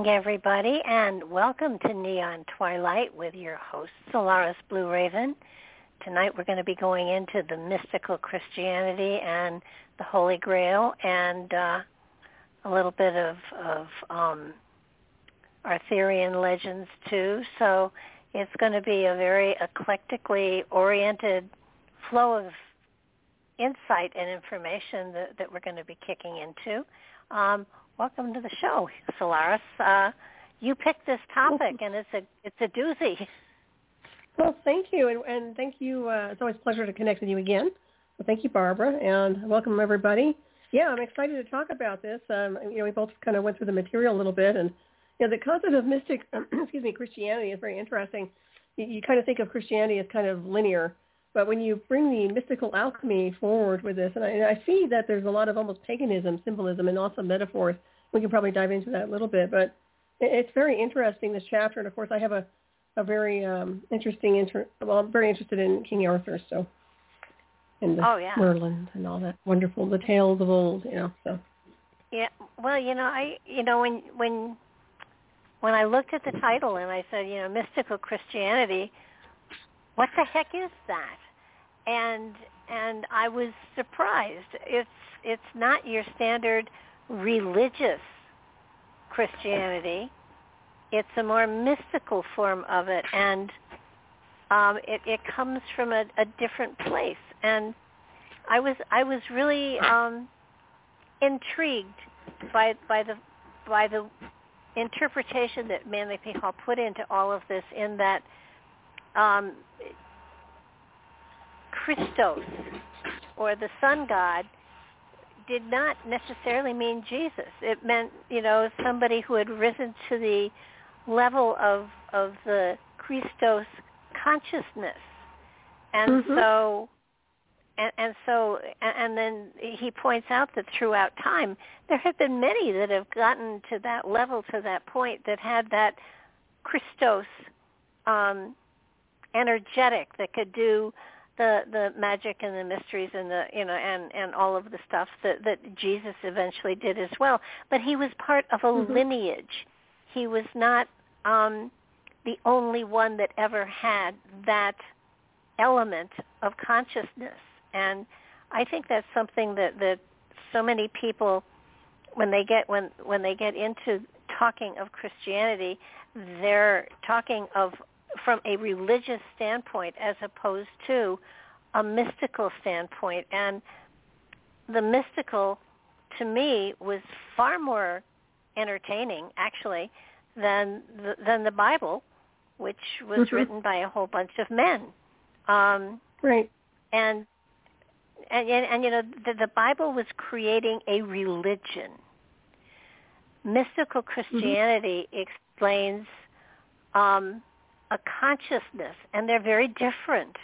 Evening, everybody, and welcome to Neon Twilight with your host, Solaris Blue Raven. Tonight we're going to be going into the mystical Christianity and the Holy Grail and uh, a little bit of, of um, Arthurian legends too. So it's going to be a very eclectically oriented flow of insight and information that, that we're going to be kicking into. Um, welcome to the show, Solaris. Uh, you picked this topic, and it's a it's a doozy. Well, thank you, and, and thank you. Uh, it's always a pleasure to connect with you again. So thank you, Barbara, and welcome everybody. Yeah, I'm excited to talk about this. Um, you know, we both kind of went through the material a little bit, and you know, the concept of mystic, excuse me, Christianity is very interesting. You, you kind of think of Christianity as kind of linear, but when you bring the mystical alchemy forward with this, and I, and I see that there's a lot of almost paganism, symbolism, and also metaphors. We can probably dive into that a little bit, but it, it's very interesting this chapter. And of course, I have a a very um, interesting inter. Well, I'm very interested in King Arthur, so and the Oh, yeah. Merlin and all that wonderful the tales of old, you know. So Yeah. Well, you know, I you know when when when I looked at the title and I said, you know, mystical Christianity, what the heck is that? And and I was surprised. It's it's not your standard religious Christianity. It's a more mystical form of it, and um, it, it comes from a, a different place. And I was I was really um, intrigued by by the by the interpretation that Manly P. Hall put into all of this in that um, Christos or the sun god did not necessarily mean Jesus. It meant, you know, somebody who had risen to the level of of the Christos consciousness. And Mhm. so and, and so and, and then he points out that throughout time there have been many that have gotten to that level to that point that had that Christos um energetic that could do the the magic and the mysteries and the you know and and all of the stuff that that Jesus eventually did as well. But he was part of a Mhm. lineage. He was not um the only one that ever had that element of consciousness. And I think that's something that that so many people when they get when when they get into talking of Christianity they're talking of from a religious standpoint as opposed to a mystical standpoint and the mystical to me was far more entertaining actually than the, than the Bible which was Mhm. written by a whole bunch of men um right. and and, and, and you know, the, the Bible was creating a religion. Mystical Christianity mm-hmm. explains um, a consciousness, and they're very different.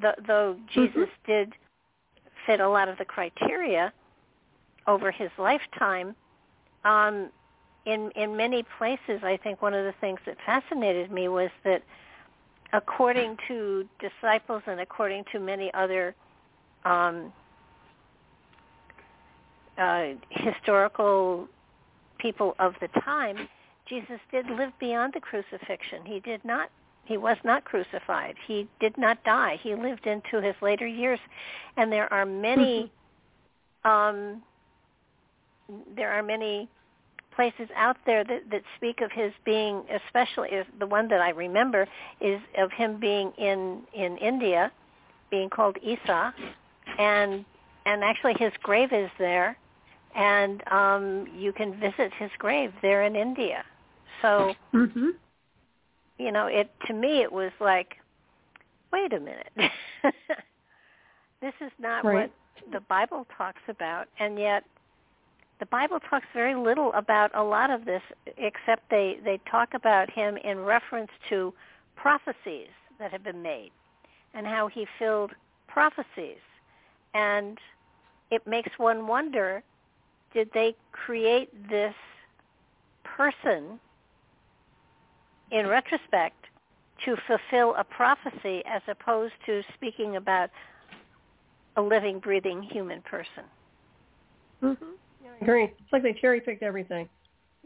The, though Jesus mm-hmm. did fit a lot of the criteria over his lifetime, um, in in many places, I think one of the things that fascinated me was that, according to disciples and according to many other um, uh, historical people of the time, Jesus did live beyond the crucifixion. He did not he was not crucified. He did not die. He lived into his later years, and there are many, mm-hmm. um, there are many places out there that, that speak of his being, especially the one that I remember is of him being in in India, being called Isa, and and actually his grave is there, and um, you can visit his grave there in India. So, mm-hmm. you know, it to me it was like, wait a minute, this is not right. what the Bible talks about, and yet the Bible talks very little about a lot of this, except they they talk about him in reference to prophecies that have been made, and how he filled prophecies, and it makes one wonder: Did they create this person in retrospect to fulfill a prophecy as opposed to speaking about a living, breathing human person. Mm-hmm. Yeah, I agree. It's like they cherry picked everything.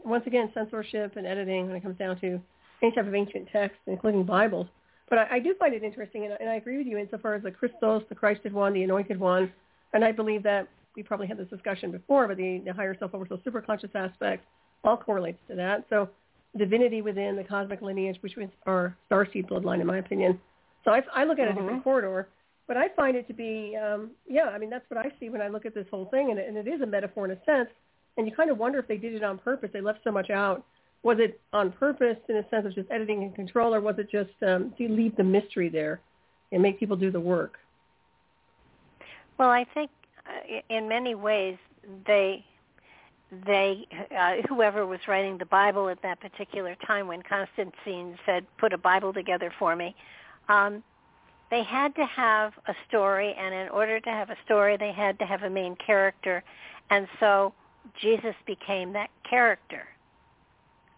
Once again, censorship and editing when it comes down to any type of ancient text, including Bibles. But I, I do find it interesting, and, and I agree with you insofar as the Christos, the Christed one, the anointed one, and I believe that we probably had this discussion before, but the, the higher self, oversoul, superconscious aspect all correlates to that. So divinity within the cosmic lineage, which is our starseed bloodline, in my opinion. So I, I look at mm-hmm. a different corridor, but I find it to be, um, yeah, I mean, that's what I see when I look at this whole thing, and it, and it is a metaphor in a sense. And you kind of wonder if they did it on purpose. They left so much out. Was it on purpose in a sense of just editing and control, or was it just um, to leave the mystery there and make people do the work? Well, I think uh, in many ways they they uh, whoever was writing the Bible at that particular time when Constantine said put a Bible together for me um, they had to have a story and in order to have a story they had to have a main character. And so Jesus became that character.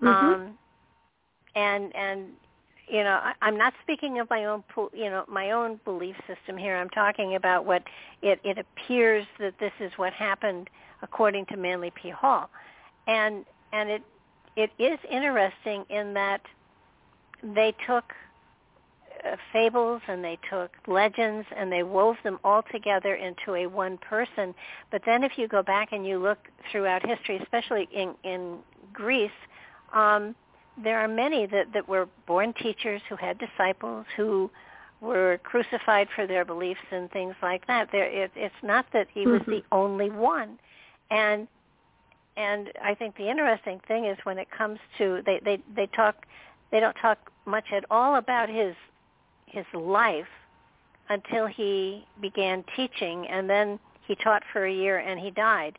Mm-hmm. um, and and you know I, I'm not speaking of my own you know my own belief system here. I'm talking about what it it appears that this is what happened according to Manly P. Hall. And and it it is interesting in that they took uh, fables and they took legends and they wove them all together into a one person. But then if you go back and you look throughout history, especially in in Greece, um, there are many that, that were born teachers who had disciples who were crucified for their beliefs and things like that. There, it, it's not that he was mm-hmm. the only one and and I think the interesting thing is when it comes to they they they talk they don't talk much at all about his his life until he began teaching and then he taught for a year and he died.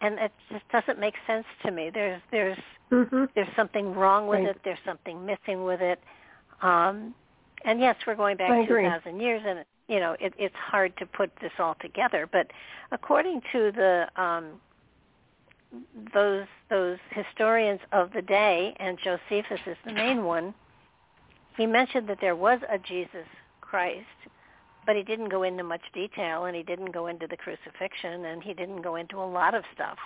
And it just doesn't make sense to me. There's there's mm-hmm. there's something wrong with right. it. There's something missing with it. Um and yes we're going back 2000 years and you know it, it's hard to put this all together. But according to the um those those historians of the day, and Josephus is the main one, he mentioned that there was a Jesus Christ, but he didn't go into much detail, and he didn't go into the crucifixion, and he didn't go into a lot of stuff.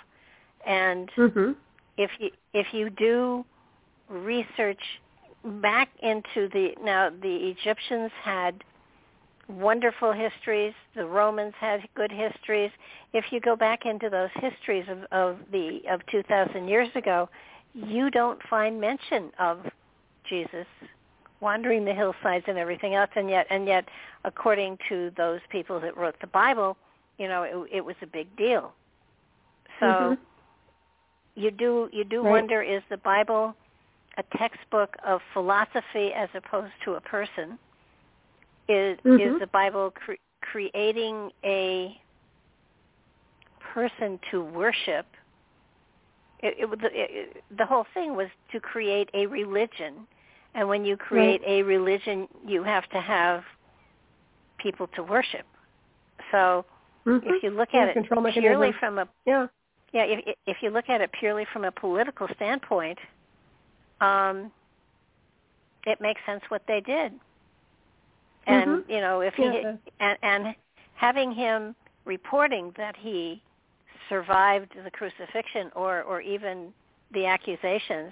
And mm-hmm. if you if you do research back into the now the Egyptians had wonderful histories. The Romans had good histories. If you go back into those histories of, of the of 2,000 years ago, you don't find mention of Jesus wandering the hillsides and everything else. And yet, and yet, according to those people that wrote the Bible, you know, it, it was a big deal. So mm-hmm. you do you do right. wonder: is the Bible a textbook of philosophy as opposed to a person? Is mm-hmm. is the Bible cre- creating a person to worship. It, it, it, the whole thing was to create a religion, and when you create right. a religion, you have to have people to worship. So mm-hmm. if you look at it purely from a yeah yeah if if you look at it purely from a political standpoint, um, it makes sense what they did. And mm-hmm. you know if he and and having him reporting that he survived the crucifixion or or even the accusations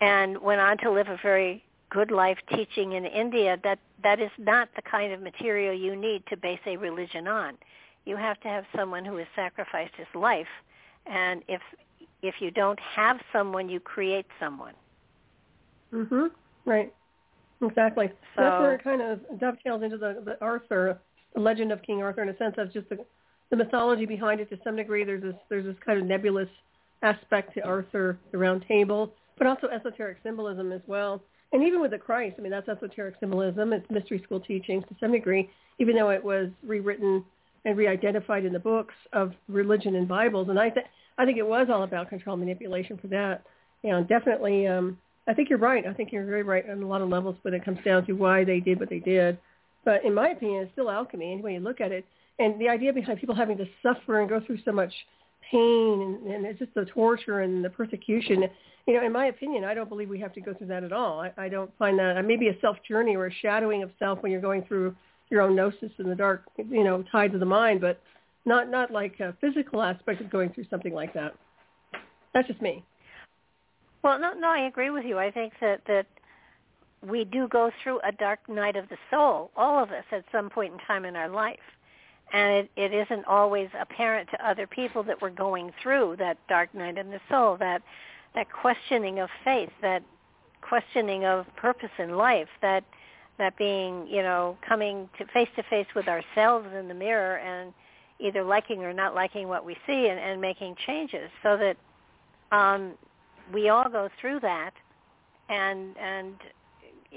and went on to live a very good life teaching in India that that is not the kind of material you need to base a religion on. You have to have someone who has sacrificed his life and if if you don't have someone you create someone. Mhm. Right. Exactly. So, That's where it kind of dovetails into the, the Arthur, the legend of King Arthur, in a sense of just the, the mythology behind it. To some degree, there's this there's this kind of nebulous aspect to Arthur, the Round Table, but also esoteric symbolism as well. And even with the Christ, I mean, that's esoteric symbolism. It's mystery school teachings to some degree, even though it was rewritten and re-identified in the books of religion and Bibles. And I, th- I think it was all about control manipulation for that. You know, definitely, um, I think you're right. I think you're very right on a lot of levels when it comes down to why they did what they did. But in my opinion, it's still alchemy any way you look at it. And the idea behind people having to suffer and go through so much pain and, and it's just the torture and the persecution, you know, in my opinion, I don't believe we have to go through that at all. I, I don't find that uh, maybe a self journey or a shadowing of self when you're going through your own gnosis in the dark, you know, tides of the mind, but not not like a physical aspect of going through something like that. That's just me. Well, no, no, I agree with you. I think that that we do go through a dark night of the soul, all of us, at some point in time in our life, and it, it isn't always apparent to other people that we're going through that dark night in the soul, that that questioning of faith, that questioning of purpose in life, that that being, you know, coming to face to face with ourselves in the mirror and either liking or not liking what we see and, and making changes so that um, we all go through that. And and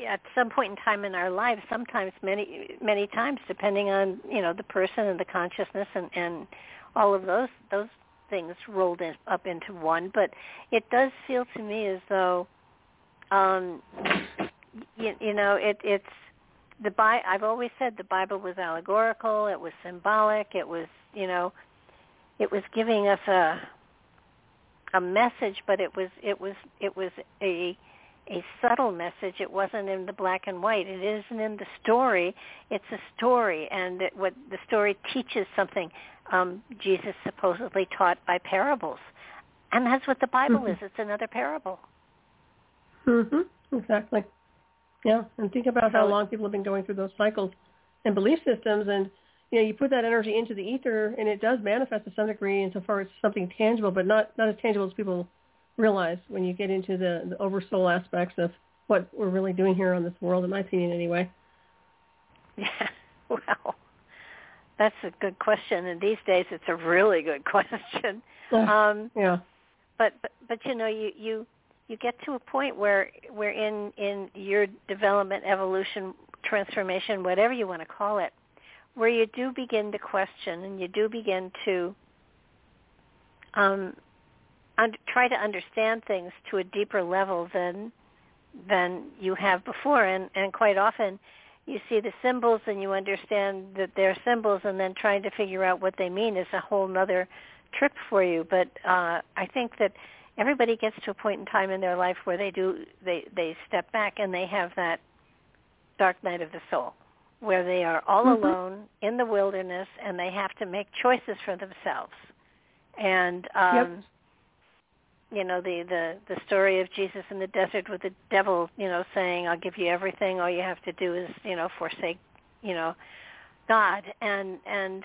at some point in time in our lives sometimes many many times depending on you know the person and the consciousness and and all of those those things rolled in, up into one. But it does feel to me as though um you, you know it it's the Bi- I've always said the Bible was allegorical it was symbolic it was you know it was giving us a a message, but it was it was it was a a subtle message. It wasn't in the black and white. It isn't in the story. It's a story, and it, what the story teaches something. Um, Jesus supposedly taught by parables, and that's what the Bible mm-hmm. is. It's another parable. Mhm. Exactly. Yeah, and think about so, how long people have been going through those cycles and belief systems, and you know, you put that energy into the ether, and it does manifest to some degree insofar as something tangible, but not not as tangible as people realize when you get into the, the oversoul aspects of what we're really doing here on this world, in my opinion, anyway. Yeah, well, that's a good question, and these days it's a really good question. Um, yeah. But, but but you know, you you you get to a point where where in in your development, evolution, transformation, whatever you want to call it, where you do begin to question and you do begin to um, un- try to understand things to a deeper level than than you have before, and and quite often you see the symbols and you understand that they're symbols, and then trying to figure out what they mean is a whole other trip for you. But uh, I think that everybody gets to a point in time in their life where they do they they step back and they have that dark night of the soul where they are all mm-hmm. alone in the wilderness and they have to make choices for themselves. And um yep. you know, the, the the story of Jesus in the desert with the devil, you know, saying, I'll give you everything, all you have to do is, you know, forsake, you know, God and and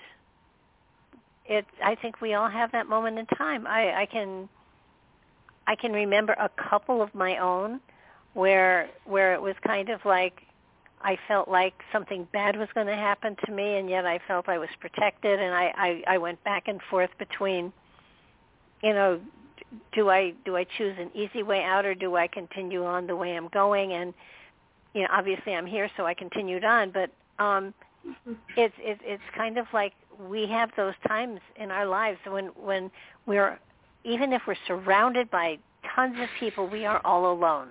it I think we all have that moment in time. I, I can I can remember a couple of my own where where it was kind of like I felt like something bad was going to happen to me, and yet I felt I was protected, and I, I, I went back and forth between, you know, do I do I choose an easy way out or do I continue on the way I'm going? And you know, obviously I'm here, so I continued on. But um, it's it's it's kind of like we have those times in our lives when when we're even if we're surrounded by tons of people, we are all alone.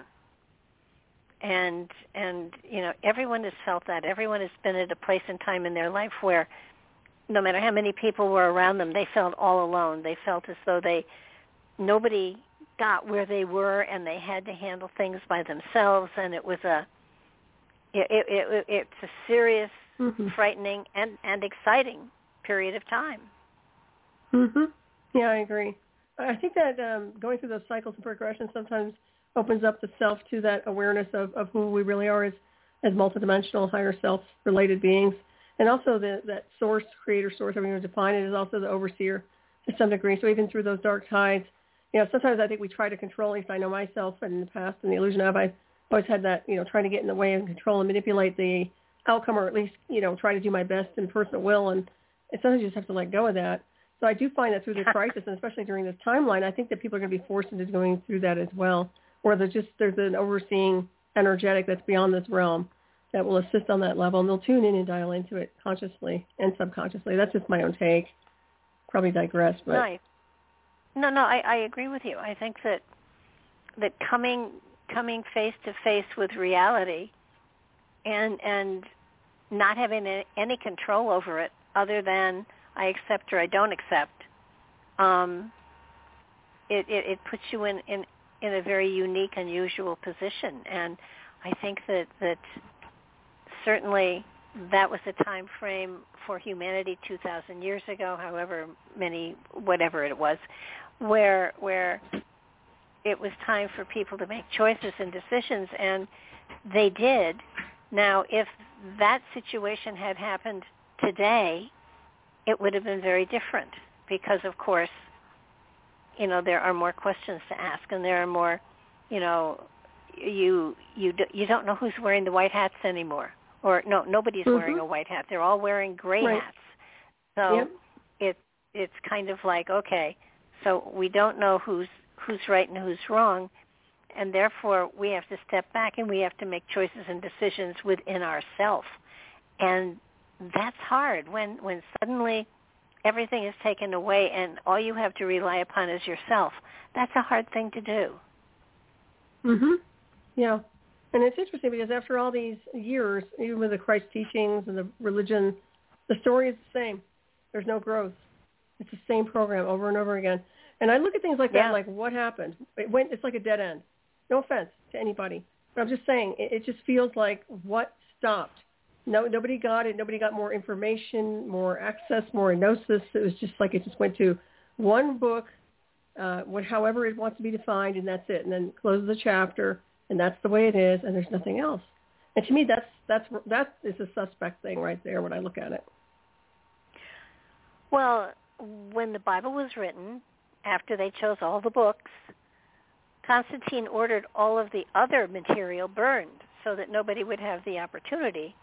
And and you know everyone has felt that. Everyone has been at a place and time in their life where no matter how many people were around them, they felt all alone. They felt as though they nobody got where they were, and they had to handle things by themselves. And it was a it, it, it it's a serious, mm-hmm. frightening, and and exciting period of time. Mhm. Yeah, I agree. I think that um, going through those cycles of progression sometimes opens up the self to that awareness of, of who we really are as as multidimensional, higher self-related beings and also the, that source, creator source, however you want to define it, is also the overseer to some degree. So even through those dark tides, you know, sometimes I think we try to control, at least I know myself and in the past and the illusion of, I've always had that, you know, trying to get in the way and control and manipulate the outcome or at least, you know, try to do my best in personal will. And sometimes you just have to let go of that. So I do find that through this crisis, and especially during this timeline, I think that people are going to be forced into going through that as well, or there's just there's an overseeing energetic that's beyond this realm that will assist on that level, and they'll tune in and dial into it consciously and subconsciously. That's just my own take. Probably digress, but right. No, no, I, I agree with you. I think that that coming coming face to face with reality and and not having any control over it other than I accept or I don't accept, um, it, it, it puts you in, in, in a very unique, unusual position. And I think that, that certainly that was a time frame for humanity 2,000 years ago, however many, whatever it was, where where it was time for people to make choices and decisions, and they did. Now, if that situation had happened today, it would have been very different because, of course, you know there are more questions to ask, and there are more, you know, you you you don't know who's wearing the white hats anymore or no, nobody's mm-hmm. wearing a white hat. They're all wearing gray right. hats. So yep. it it's kind of like okay, so we don't know who's who's right and who's wrong, and therefore we have to step back and we have to make choices and decisions within ourselves, and that's hard when when suddenly everything is taken away and all you have to rely upon is yourself. That's a hard thing to do. Mhm. Yeah. And it's interesting because after all these years, even with the Christ teachings and the religion, the story is the same. There's no growth. It's the same program over and over again. And I look at things like yeah. that, like what happened? It went. It's like a dead end. No offense to anybody, but I'm just saying it, it just feels like what stopped. No, nobody got it. Nobody got more information, more access, more gnosis. It was just like it just went to one book, uh, what, however it wants to be defined, and that's it. And then closes the chapter and that's the way it is, and there's nothing else. And to me, that's that's that is a suspect thing right there when I look at it. Well, when the Bible was written, after they chose all the books, Constantine ordered all of the other material burned so that nobody would have the opportunity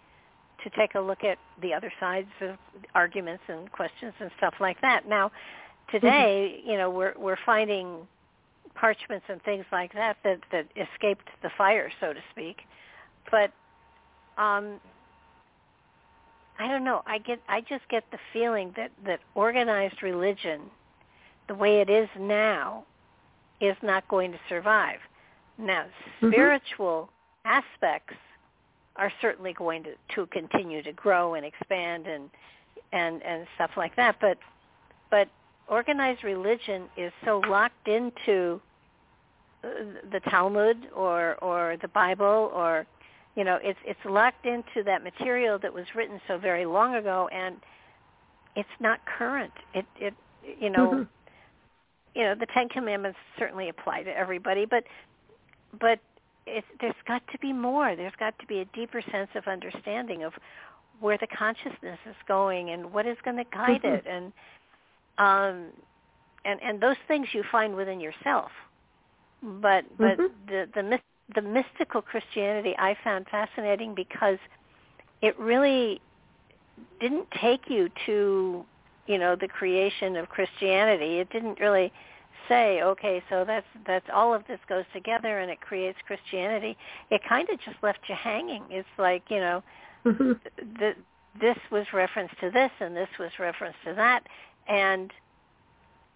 to take a look at the other sides of arguments and questions and stuff like that. Now, today, mm-hmm. you know, we're we're finding parchments and things like that that that escaped the fire, so to speak. But um, I don't know. I get I just get the feeling that that organized religion, the way it is now, is not going to survive. Now, mm-hmm. spiritual mm-hmm. aspects are certainly going to to continue to grow and expand and and and stuff like that. But but organized religion is so locked into the Talmud or or the Bible or you know it's it's locked into that material that was written so very long ago and it's not current it it you know mm-hmm. you know the 10 commandments certainly apply to everybody but but it's there's got to be more there's got to be a deeper sense of understanding of where the consciousness is going and what is going to guide mm-hmm. it and um and and those things you find within yourself but but mm-hmm. the the the mystical Christianity I found fascinating because it really didn't take you to you know the creation of Christianity. It didn't really say, okay, so that's that's all of this goes together and it creates Christianity. It kind of just left you hanging. It's like you know mm-hmm. the this was reference to this and this was reference to that and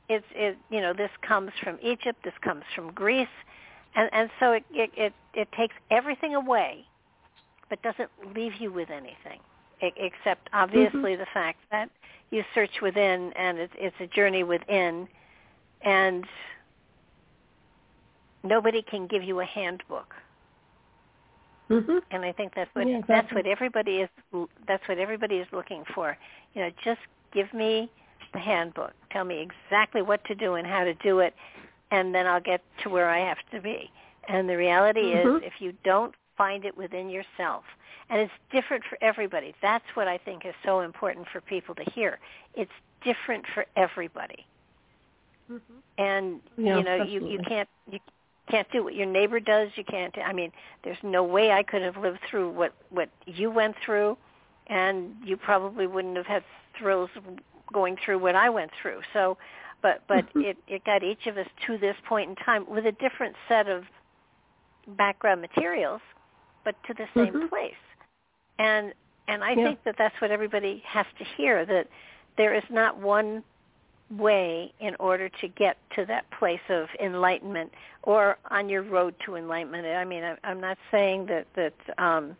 it's it you know this comes from Egypt this comes from Greece and and so it it it, it takes everything away but doesn't leave you with anything except obviously mm-hmm. the fact that you search within and it's it's a journey within and nobody can give you a handbook Mm-hmm. And I think that's what yeah, exactly. that's what everybody is that's what everybody is looking for. You know, just give me the handbook. Tell me exactly what to do and how to do it, and then I'll get to where I have to be. And the reality mm-hmm. is, if you don't find it within yourself, and it's different for everybody. That's what I think is so important for people to hear. It's different for everybody. Mm-hmm. And yeah, you know, absolutely. you you can't you can't do what your neighbor does. You can't. I mean, there's no way I could have lived through what what you went through, and you probably wouldn't have had thrills going through what I went through. So, but but mm-hmm. it it got each of us to this point in time with a different set of background materials, but to the same mm-hmm. place. And and I yeah. think that that's what everybody has to hear that there is not one way in order to get to that place of enlightenment or on your road to enlightenment. I mean, I'm not saying that that um,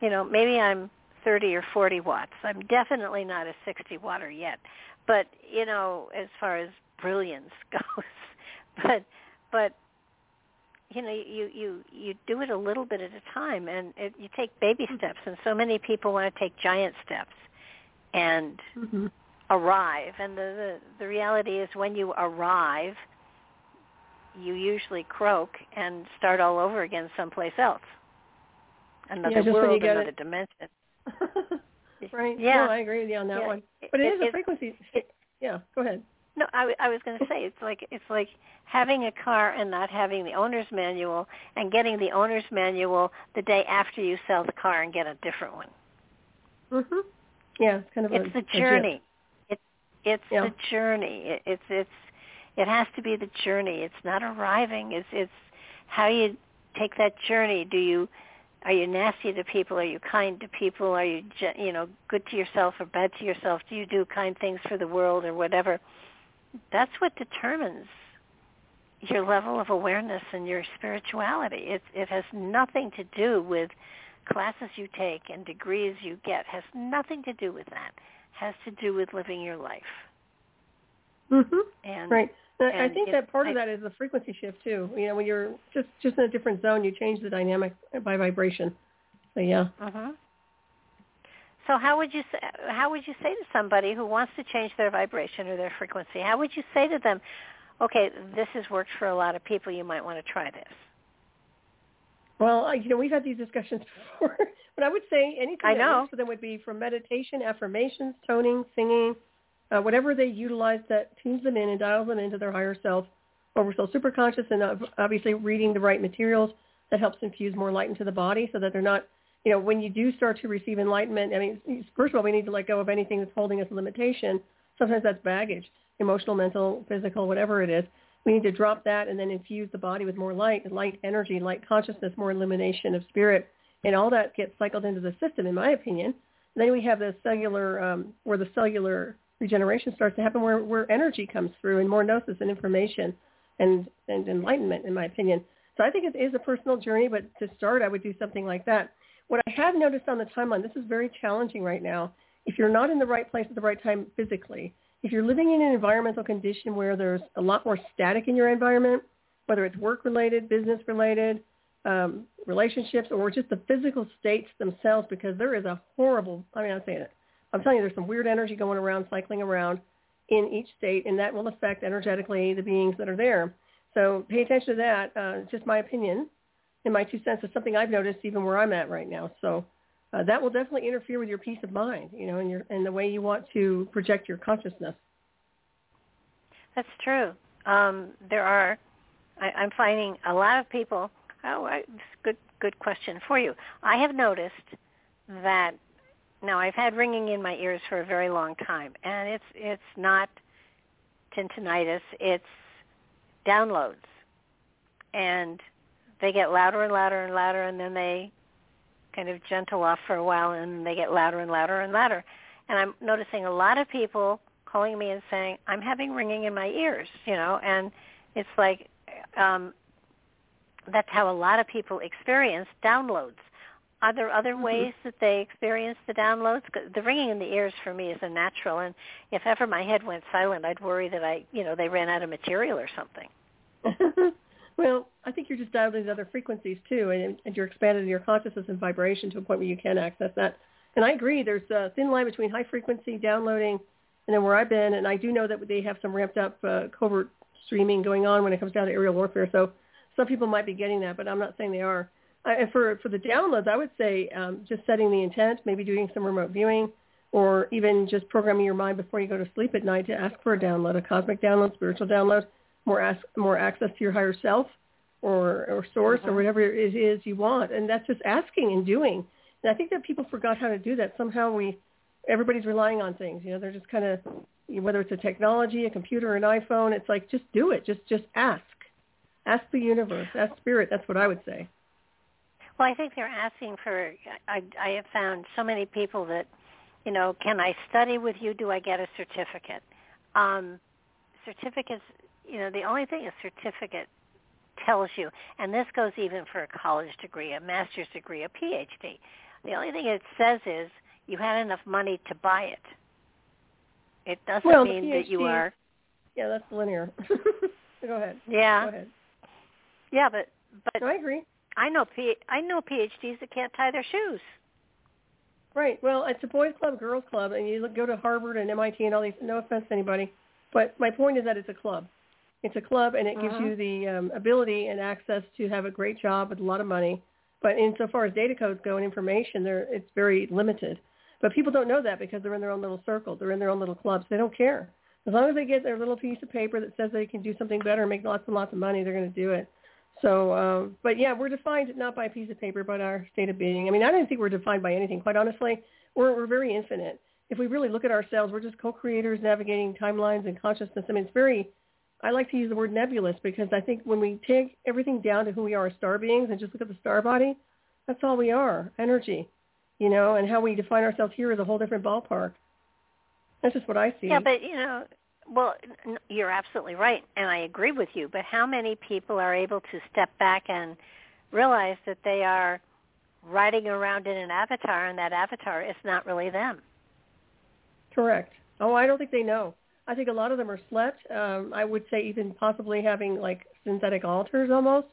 you know maybe I'm 30 or 40 watts. I'm definitely not a 60 watter yet, but you know, as far as brilliance goes, but but you know, you you you do it a little bit at a time, and it, you take baby mm-hmm. steps. And so many people want to take giant steps, and mm-hmm arrive. And the, the, the reality is when you arrive, you usually croak and start all over again someplace else. Another yeah, world, another it. dimension. right. Yeah. No, I agree with you on that yeah. one. But it, it is a frequency. It, yeah, go ahead. No, I, I was going to say it's like it's like having a car and not having the owner's manual, and getting the owner's manual the day after you sell the car and get a different one. Mhm. Yeah, it's kind of it's a, the journey. It's yeah. the journey. It, it's it's it has to be the journey. It's not arriving. It's it's how you take that journey. Do you are you nasty to people? Are you kind to people? Are you you know good to yourself or bad to yourself? Do you do kind things for the world or whatever? That's what determines your level of awareness and your spirituality. It it has nothing to do with classes you take and degrees you get. It has nothing to do with that has to do with living your life. Mhm. And right. And I think if, that part I, of that is the frequency shift too. You know, when you're just just in a different zone, you change the dynamic by vibration. So yeah. Mhm. So how would you say, how would you say to somebody who wants to change their vibration or their frequency? How would you say to them, "Okay, this has worked for a lot of people. You might want to try this." Well, you know, we've had these discussions before, but I would say anything I that know. for them would be from meditation, affirmations, toning, singing, uh, whatever they utilize that tunes them in and dials them into their higher self, oversoul superconscious, and obviously reading the right materials that helps infuse more light into the body so that they're not, you know, when you do start to receive enlightenment, I mean, first of all, we need to let go of anything that's holding us limitation. Sometimes that's baggage, emotional, mental, physical, whatever it is we need to drop that and then infuse the body with more light, light energy, light consciousness, more illumination of spirit, and all that gets cycled into the system, in my opinion. And then we have the cellular, um, where the cellular regeneration starts to happen, where, where energy comes through and more gnosis and information and, and enlightenment, in my opinion. So I think it is a personal journey, but to start, I would do something like that. What I have noticed on the timeline, this is very challenging right now. If you're not in the right place at the right time physically, if you're living in an environmental condition where there's a lot more static in your environment, whether it's work-related, business-related, um, relationships, or just the physical states themselves, because there is a horrible, I mean, I'm saying it, I'm telling you, there's some weird energy going around, cycling around in each state, and that will affect energetically the beings that are there. So pay attention to that. Uh, it's just my opinion and my two cents. It's something I've noticed even where I'm at right now. So uh, that will definitely interfere with your peace of mind, you know, and your and the way you want to project your consciousness. That's true. Um, there are, I, I'm finding a lot of people. Oh, I, good good question for you. I have noticed that now I've had ringing in my ears for a very long time, and it's it's not tinnitus. It's downloads, and they get louder and louder and louder, and then they kind of gentle off for a while and they get louder and louder and louder. And I'm noticing a lot of people calling me and saying, I'm having ringing in my ears, you know, and it's like um, that's how a lot of people experience downloads. Are there other mm-hmm. ways that they experience the downloads? The ringing in the ears for me is a natural, and if ever my head went silent, I'd worry that I, you know, they ran out of material or something. well, I think you're just dialing these other frequencies too, and, and you're expanding your consciousness and vibration to a point where you can access that. And I agree. There's a thin line between high frequency downloading and then where I've been, and I do know that they have some ramped up uh, covert streaming going on when it comes down to aerial warfare. So some people might be getting that, but I'm not saying they are. Uh, and for for the downloads, I would say um, just setting the intent, maybe doing some remote viewing, or even just programming your mind before you go to sleep at night to ask for a download, a cosmic download, spiritual download, more ask, more access to your higher self, or or source, or uh-huh. whatever it is you want. And that's just asking and doing. And I think that people forgot how to do that. Somehow we, everybody's relying on things. You know, they're just kind of whether it's a technology, a computer, an iPhone. It's like just do it. Just just ask. Ask the universe. Ask spirit. That's what I would say. Well, I think they're asking for. I, I have found so many people that, you know, can I study with you? Do I get a certificate? Um, certificates. You know, the only thing a certificate tells you, and this goes even for a college degree, a master's degree, a PhD. The only thing it says is you had enough money to buy it. It doesn't well, mean PhD, that you are. Yeah, that's linear. Go ahead. Yeah. Go ahead. Yeah, but but no, I agree. I know P- I know PhDs that can't tie their shoes. Right. Well, it's a boys' club, girls' club, and you look, go to Harvard and MIT and all these. No offense to anybody, but my point is that it's a club. It's a club, and it gives uh-huh. you the um, ability and access to have a great job with a lot of money. But insofar as data codes go and information, there it's very limited. But people don't know that because they're in their own little circles. They're in their own little clubs. They don't care. As long as they get their little piece of paper that says they can do something better and make lots and lots of money, they're going to do it. So, um, but yeah, we're defined not by a piece of paper, but our state of being. I mean, I don't think we're defined by anything. Quite honestly, we're, we're very infinite. If we really look at ourselves, we're just co-creators navigating timelines and consciousness. I mean, it's very, I like to use the word nebulous because I think when we take everything down to who we are as star beings and just look at the star body, that's all we are, energy, you know, and how we define ourselves here is a whole different ballpark. That's just what I see. Yeah, but, you know, well, you're absolutely right, and I agree with you. But how many people are able to step back and realize that they are riding around in an avatar, and that avatar is not really them? Correct. Oh, I don't think they know. I think a lot of them are slept. Um, I would say even possibly having like synthetic alters almost,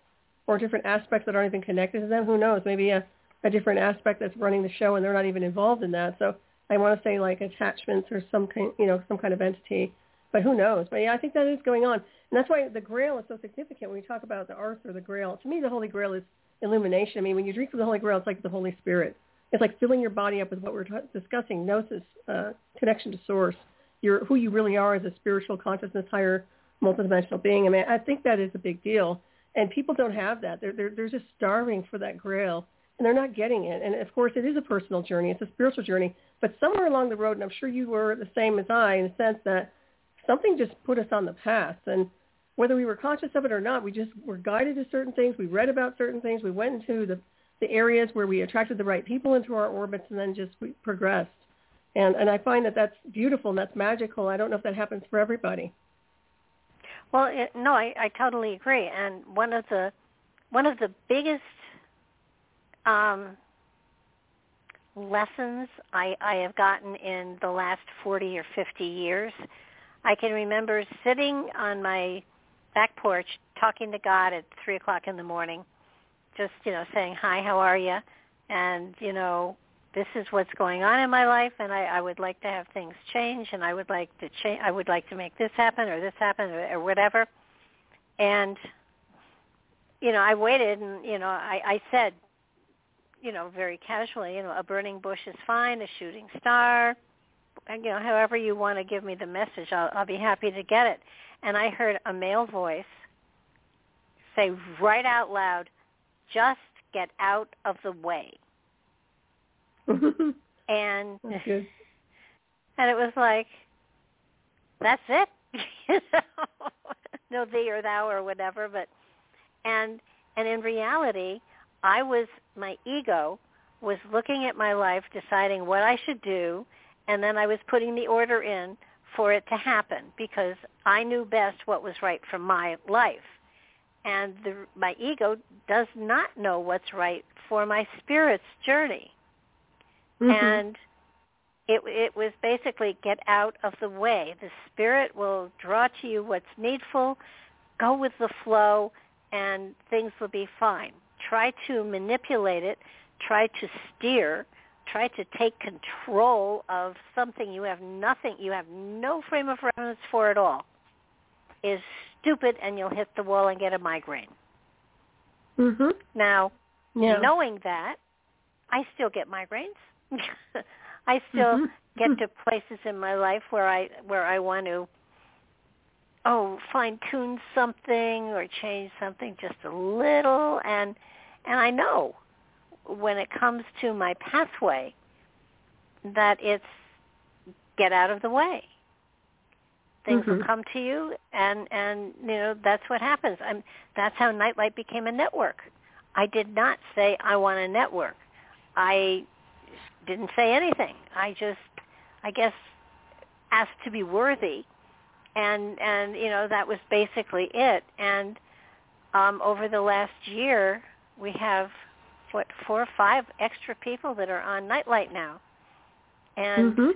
or different aspects that aren't even connected to them. Who knows? Maybe a, a different aspect that's running the show, and they're not even involved in that. So I want to say like attachments or some kind, you know, some kind of entity but who knows? But yeah, I think that is going on. And that's why the Grail is so significant when we talk about the Arth or the Grail. To me, the Holy Grail is illumination. I mean, when you drink from the Holy Grail, it's like the Holy Spirit. It's like filling your body up with what we're t- discussing, gnosis, uh, connection to source, your, who you really are as a spiritual consciousness, higher multidimensional being. I mean, I think that is a big deal. And people don't have that. They're, they're, they're just starving for that grail, and they're not getting it. And of course, it is a personal journey. It's a spiritual journey. But somewhere along the road, and I'm sure you were the same as I in the sense that something just put us on the path. And whether we were conscious of it or not, we just were guided to certain things. We read about certain things. We went into the, the areas where we attracted the right people into our orbits and then just we progressed. And, and I find that that's beautiful and that's magical. I don't know if that happens for everybody. Well, it, no, I, I totally agree. And one of the one of the biggest um, lessons I, I have gotten in the last 40 or 50 years I can remember sitting on my back porch talking to God at three o'clock in the morning, just you know saying hi, how are you, and you know this is what's going on in my life, and I, I would like to have things change, and I would like to change. I would like to make this happen or this happen or, or whatever, and you know I waited, and you know I, I said, you know very casually, you know a burning bush is fine, a shooting star you know, however you want to give me the message, I'll, I'll be happy to get it. And I heard a male voice say right out loud, just get out of the way. and oh, That's and it was like, that's it. no thee or thou or whatever, but and and in reality, I was my ego was looking at my life, deciding what I should do, and then I was putting the order in for it to happen because I knew best what was right for my life. And the, my ego does not know what's right for my spirit's journey. Mm-hmm. And it, it was basically get out of the way. The spirit will draw to you what's needful, go with the flow, and things will be fine. Try to manipulate it, try to steer, try to take control of something you have nothing, you have no frame of reference for at all, is stupid and you'll hit the wall and get a migraine. Mhm. Now, Yeah. knowing that, I still get migraines. I still Mhm. get to places in my life where I where I want to oh fine tune something or change something just a little and and I know when it comes to my pathway that it's get out of the way. Things will Mhm. come to you and and you know that's what happens. I'm that's how Nightlight became a network. I did not say I want a network. I didn't say anything. I just I guess asked to be worthy and and you know that was basically it and um over the last year we have what four or five extra people that are on nightlight now and Mhm.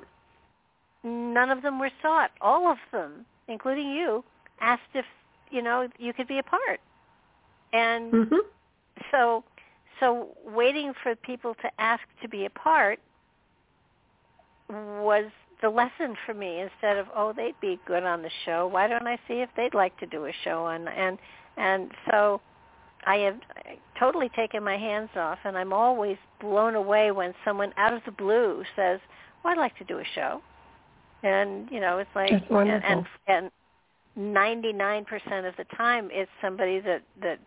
none of them were sought all of them including you asked if you know you could be a part and Mhm. so so waiting for people to ask to be a part was the lesson for me instead of oh they'd be good on the show. Why don't i see if they'd like to do a show on? And and so i have totally taken my hands off and i'm always blown away when someone out of the blue says well i'd like to do a show. And you know it's like and and ninety nine percent of the time it's somebody that that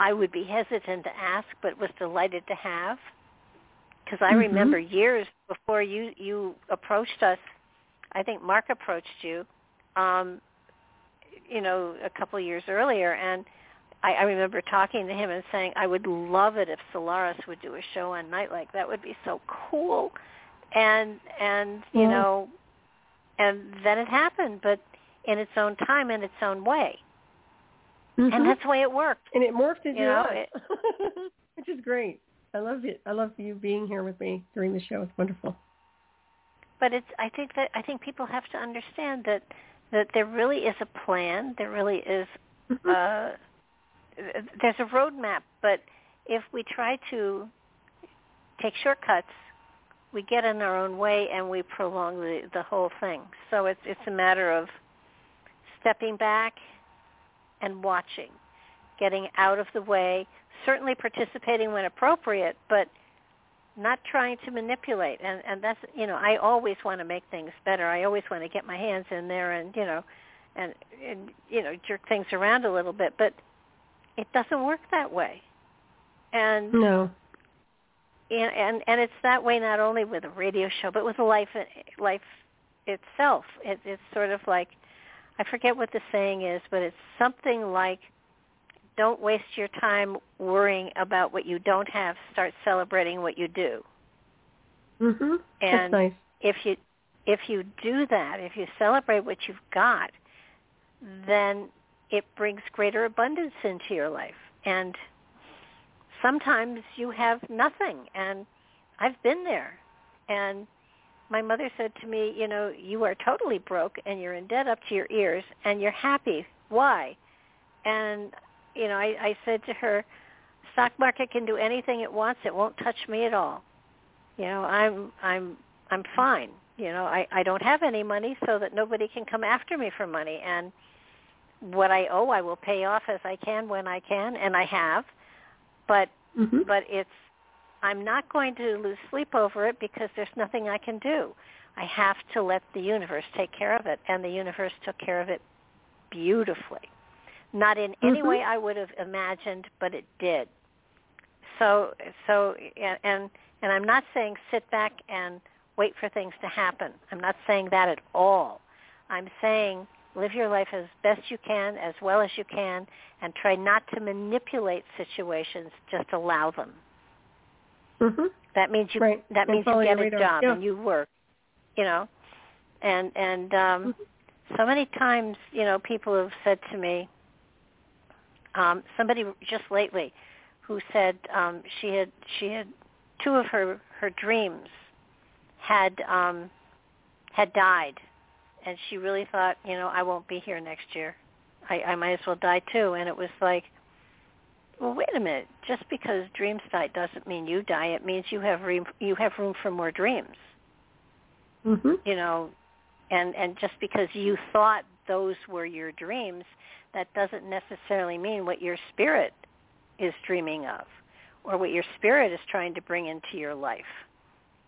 i would be hesitant to ask but was delighted to have because I Mhm. remember years before you you approached us. I think Mark approached you, um, you know, a couple of years earlier, and I, I remember talking to him and saying, "I would love it if Solaris would do a show on Nightlight. That would be so cool." And and you Yeah. know, and then it happened, but in its own time, in its own way, Mhm. and that's the way it worked. and it morphed into You know, us, which is great. I love it. I love you being here with me during the show. It's wonderful. but it's i think that i think people have to understand that that there really is a plan there really is Mhm. uh there's a roadmap but if we try to take shortcuts we get in our own way and we prolong the the whole thing so it's it's a matter of stepping back and watching getting out of the way certainly participating when appropriate but not trying to manipulate. And and that's you know i always want to make things better. I always want to get my hands in there and you know and and you know jerk things around a little bit but it doesn't work that way. And no. and and, and it's that way not only with a radio show but with life life itself. It, it's sort of like i forget what the saying is but it's something like don't waste your time worrying about what you don't have start celebrating what you do Mhm. And- That's nice. if you if you do that, if you celebrate what you've got, then it brings greater abundance into your life. And sometimes you have nothing and I've been there. And my mother said to me, you know, you are totally broke and you're in debt up to your ears and you're happy. Why? And you know, I, I said to her, stock market can do anything it wants, it won't touch me at all. You know, I'm I'm I'm fine. You know, I I don't have any money so that nobody can come after me for money and what I owe I will pay off as I can when I can and I have. But Mhm. but it's I'm not going to lose sleep over it because there's nothing I can do. I have to let the universe take care of it and the universe took care of it beautifully. Not in any Mhm. way I would have imagined, but it did. So so and and I'm not saying sit back and wait for things to happen. I'm not saying that at all. I'm saying live your life as best you can, as well as you can, and try not to manipulate situations. Just allow them. Mm-hmm. That means you right. that means you get a job Yeah. and you work. You know, and and um, Mm-hmm. so many times, you know, people have said to me, um, somebody just lately, who said um, she had she had two of her her dreams had um, had died, and she really thought, you know, I won't be here next year. I, I might as well die too. And it was like, well, wait a minute. Just because dreams die doesn't mean you die. It means you have room you have room for more dreams Mm-hmm. you know and and just because you thought those were your dreams that doesn't necessarily mean what your spirit is dreaming of or what your spirit is trying to bring into your life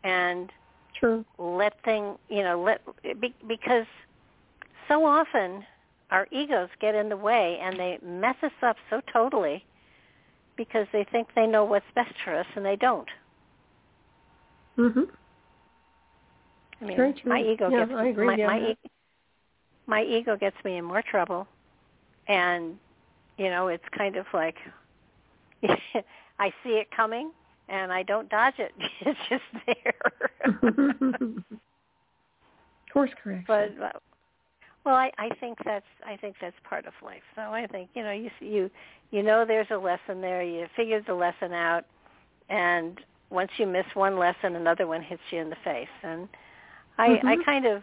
and True. let thing you know let be, because so often our egos get in the way and they mess us up so totally because they think they know what's best for us and they don't Mm-hmm. I mean, Very true. my ego Yeah, gets I agree my on my, e- my ego gets me in more trouble, and you know it's kind of like I see it coming and I don't dodge it. It's just there. Course correction. but well, I I think that's I think that's part of life. So I think you know you you you know there's a lesson there. You figured the lesson out, and once you miss one lesson, another one hits you in the face. And I I Mhm. kind of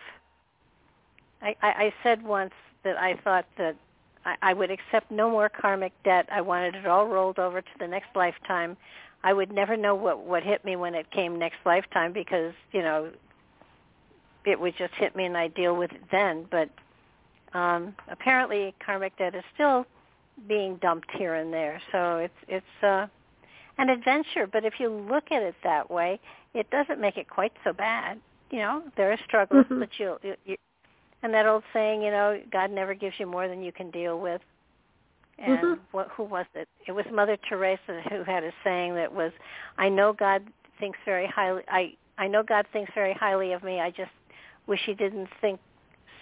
I, I I said once that I thought that I, I would accept no more karmic debt. I wanted it all rolled over to the next lifetime. I would never know what what hit me when it came next lifetime because you know it would just hit me and I deal with it then. But um, apparently, karmic debt is still being dumped here and there. So it's it's uh, an adventure. But if you look at it that way, it doesn't make it quite so bad. You know, there are struggles, Mhm. but you'll you, you, and that old saying, you know, God never gives you more than you can deal with. And Mhm. what, who was it? It was Mother Teresa who had a saying that was, "I know God thinks very highly. I I know God thinks very highly of me. I just wish He didn't think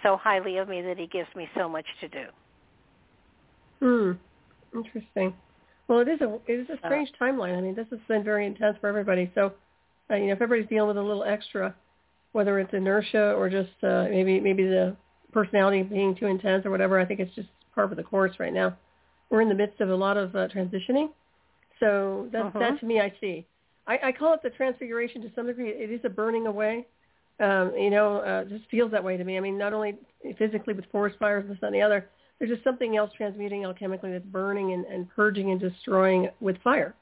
so highly of me that He gives me so much to do." Hmm. Interesting. Well, it is a it is a So- strange timeline. I mean, this has been very intense for everybody. So, uh, you know, if everybody's dealing with a little extra, whether it's inertia or just uh, maybe maybe the personality being too intense or whatever, I think it's just part of the course right now. We're in the midst of a lot of uh, transitioning. So that Mhm. that to me, I see. I, I call it the transfiguration to some degree. It is a burning away. Um, you know, uh, just feels that way to me. I mean, not only physically with forest fires this and the other, there's just something else transmuting alchemically that's burning and, and purging and destroying with fire.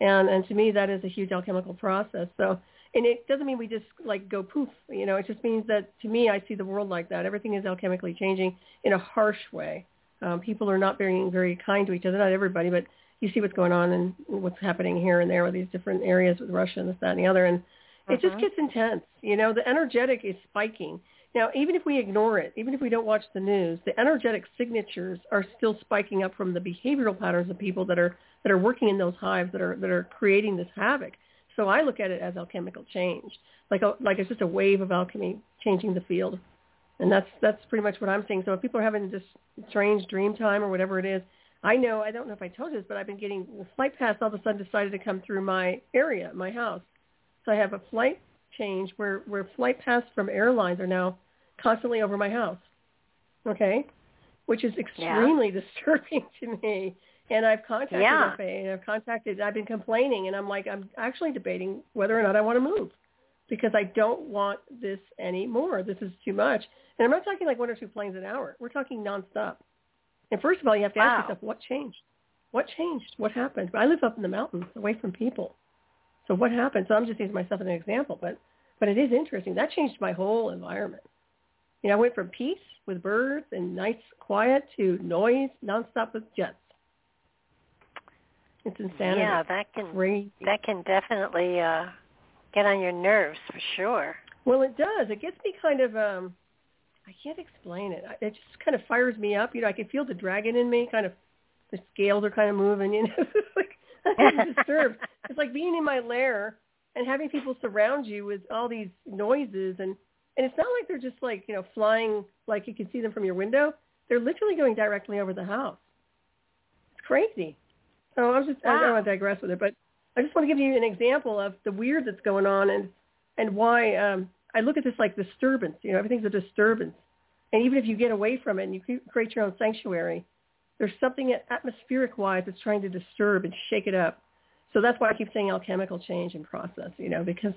And and to me that is a huge alchemical process. So and it doesn't mean we just like go poof, you know, it just means that to me I see the world like that. Everything is alchemically changing in a harsh way. Um, people are not being very kind to each other, not everybody, but you see what's going on and what's happening here and there with these different areas with Russia and this, that, and the other. And it just Mhm. gets intense. You know, the energetic is spiking. Now, even if we ignore it, even if we don't watch the news, the energetic signatures are still spiking up from the behavioral patterns of people that are that are working in those hives that are that are creating this havoc. So I look at it as alchemical change, like a, like it's just a wave of alchemy changing the field, and that's that's pretty much what I'm seeing. So if people are having this strange dream time or whatever it is, I know I don't know if I told you this, but I've been getting the flight paths all of a sudden decided to come through my area, my house. I have a flight change where where flight paths from airlines are now constantly over my house. Okay, which is extremely disturbing to me. And I've contacted Yeah. FAA and I've contacted, I've been complaining, and I'm like, I'm actually debating whether or not I want to move because I don't want this anymore. This is too much. And I'm not talking like one or two planes an hour. We're talking nonstop. And first of all, you have to ask yourself, what changed? What changed? What happened? I live up in the mountains, away from people. So what happened? So I'm just using myself as an example, but but it is interesting. That changed my whole environment. You know, I went from peace with birds and nice quiet to noise nonstop with jets. It's insanity. Yeah, that can Crazy. that can definitely uh, get on your nerves for sure. Well, it does. It gets me kind of. um I can't explain it. It just kind of fires me up. You know, I can feel the dragon in me. Kind of, the scales are kind of moving. You know, it's like I'm disturbed. It's like being in my lair and having people surround you with all these noises, and and it's not like they're just like you know flying like you can see them from your window. They're literally going directly over the house. It's crazy. So I was just I don't want to digress with it, but I just want to give you an example of the weird that's going on and and why um, I look at this like disturbance. You know, everything's a disturbance, and even if you get away from it and you create your own sanctuary, there's something atmospheric wise that's trying to disturb and shake it up. So that's why I keep saying alchemical change and process. You know, because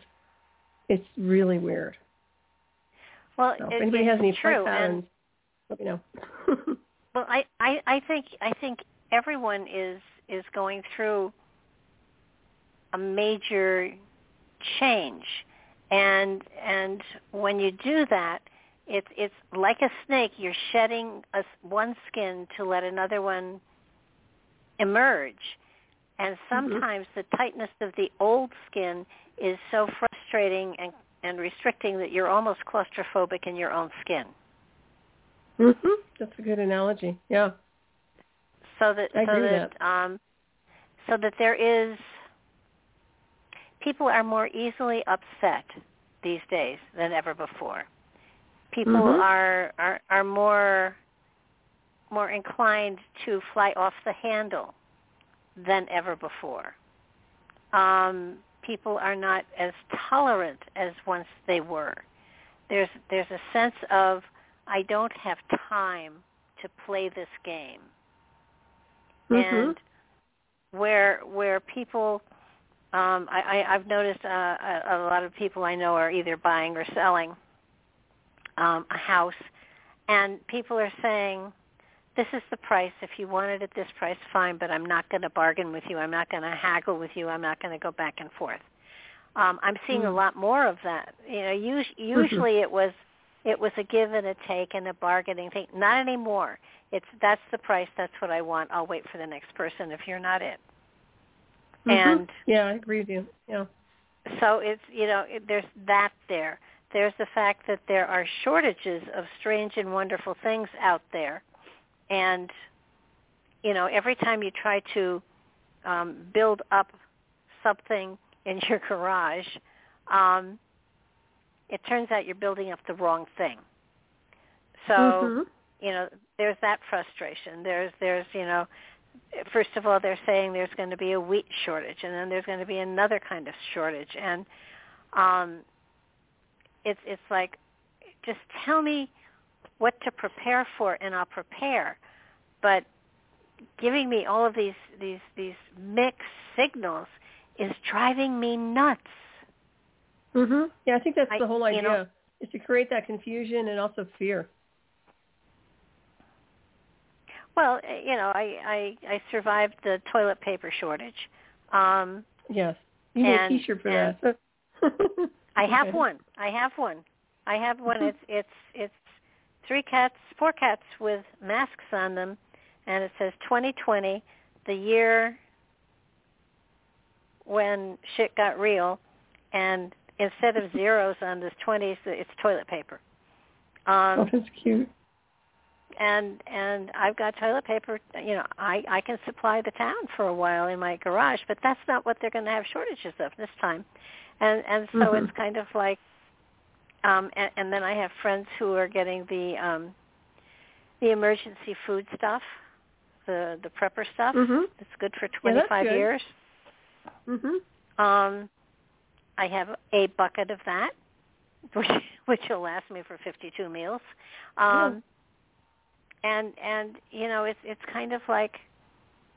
it's really weird. Well, so it, if anybody has any true, patterns, let me know. well, I, I I think I think everyone is is going through a major change and and when you do that it's it's like a snake you're shedding a, one skin to let another one emerge and mm-hmm. sometimes mm-hmm. the tightness of the old skin is so frustrating and and restricting that you're almost claustrophobic in your own skin mhm that's a good analogy yeah so that I so that, that um so that there is people are more easily upset these days than ever before. People mm-hmm. are, are are more more inclined to fly off the handle than ever before. Um, people are not as tolerant as once they were. There's there's a sense of I don't have time to play this game. Mm-hmm. And where where people um, I, I, I've noticed uh, a, a lot of people I know are either buying or selling um, a house, and people are saying, "This is the price. If you want it at this price, fine. But I'm not going to bargain with you. I'm not going to haggle with you. I'm not going to go back and forth." Um, I'm seeing mm. a lot more of that. You know, us- usually it was it was a give and a take and a bargaining thing. Not anymore. It's that's the price. That's what I want. I'll wait for the next person if you're not it. Mm-hmm. And yeah, I agree with you. Yeah. So it's you know it, there's that there. There's the fact that there are shortages of strange and wonderful things out there, and you know every time you try to um, build up something in your garage, um, it turns out you're building up the wrong thing. So mm-hmm. you know there's that frustration. There's there's you know first of all, they're saying there's going to be a wheat shortage, and then there's going to be another kind of shortage, and um, it's it's like, just tell me what to prepare for, and I'll prepare. But giving me all of these these these mixed signals is driving me nuts. Mhm. Yeah, I think that's I, the whole idea: you know, is to create that confusion and also fear. Well, eh, you know, I I, I survived the toilet paper shortage. Um, yes, you need a T-shirt for that. I have one. I have one. I have one. It's it's it's three cats, four cats with masks on them, and it says 2020, the year when shit got real, and instead of zeros on this 20s, it's toilet paper. Um, oh, that's cute and and I've got toilet paper. You know, I I can supply the town for a while in my garage, but that's not what they're going to have shortages of this time, and and so mm-hmm. it's kind of like, um, and, and then I have friends who are getting the um, the emergency food stuff, the the prepper stuff. Mm-hmm. It's good for 25 yeah, years. Mhm. Um, I have a bucket of that, which which will last me for 52 meals. Um, and and you know it's it's kind of like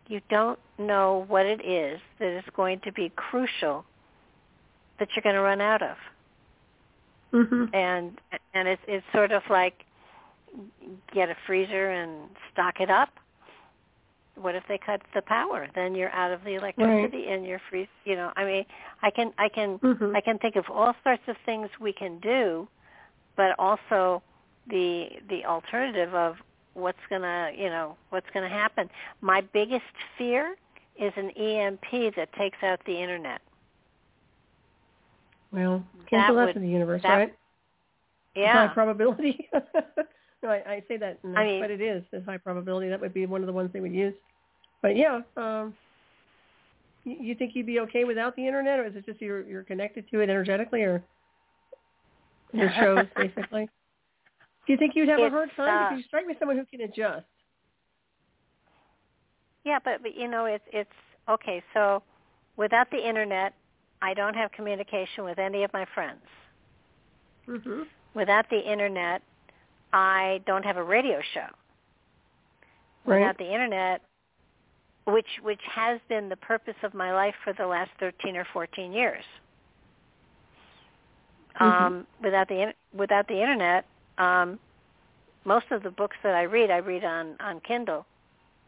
you don't know what it is that is going to be crucial that you're going to run out of mm-hmm. and and it's it's sort of like get a freezer and stock it up what if they cut the power then you're out of the electricity right. and you're free you know i mean i can i can mm-hmm. i can think of all sorts of things we can do but also the the alternative of what's gonna you know what's gonna happen. My biggest fear is an EMP that takes out the internet. Well, cancel that, would, to the universe, that, right? Yeah. high probability. no, I, I say that, I mean, but it is. It's high probability. That would be one of the ones they would use. But yeah, um, you, you think you'd be okay without the internet, or is it just you're you're connected to it energetically, or your shows basically? Do you think you'd have it's, a hard time? Uh, because you strike me someone who can adjust. Yeah, but but you know it's it's okay. So without the internet, I don't have communication with any of my friends. Mm-hmm. Without the internet, I don't have a radio show. Right. Without the internet, which which has been the purpose of my life for the last 13 or 14 years. Mm-hmm. Um, without the in- without the internet, um, most of the books that I read, I read on on Kindle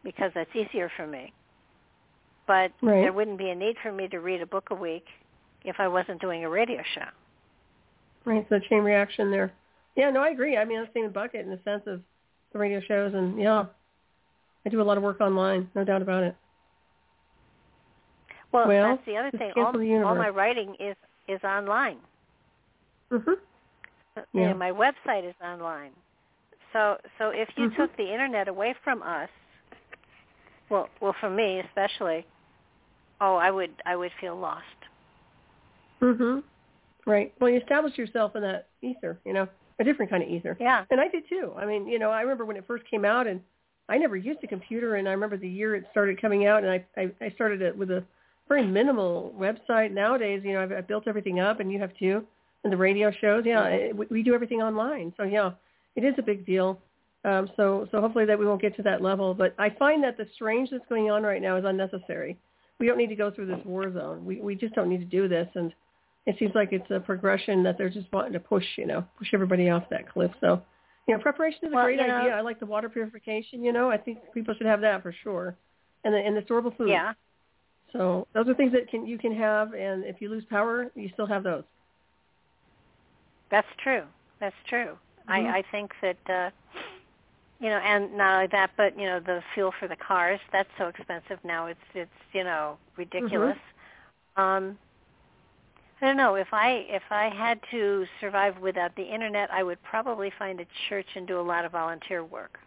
because that's easier for me. But Right. there wouldn't be a need for me to read a book a week if I wasn't doing a radio show. Right, so chain reaction there. Yeah, no, I agree. I mean, I'm the same bucket in the sense of the radio shows, and yeah, I do a lot of work online, no doubt about it. Well, Well, that's the other thing. All, all my writing is is online. Mhm. Yeah. my website is online. So so if you Mhm. took the internet away from us, well well for me especially, oh I would I would feel lost. Mhm. Right. Well, you establish yourself in that ether, you know, a different kind of ether. Yeah. And I did too. I mean, you know, I remember when it first came out, and I never used a computer, and I remember the year it started coming out, and I I, I started it with a very minimal website. Nowadays, you know, I've, I've built everything up, and you have too. And the radio shows, yeah, it, we, we do everything online. So yeah, it is a big deal. Um, so so hopefully that we won't get to that level. But I find that the strange that's going on right now is unnecessary. We don't need to go through this war zone. We we just don't need to do this. And it seems like it's a progression that they're just wanting to push, you know, push everybody off that cliff. So, you know, preparation is a Well, great you know- idea. I like the water purification. You know, I think people should have that for sure, and the and the storable food. Yeah. So those are things that can you can have, and if you lose power, you still have those. That's true. That's true. Mhm. I I think that uh you know, and not only that, but you know, the fuel for the cars, that's so expensive now. It's it's, you know, ridiculous. Um I don't know, if I if I had to survive without the internet, I would probably find a church and do a lot of volunteer work.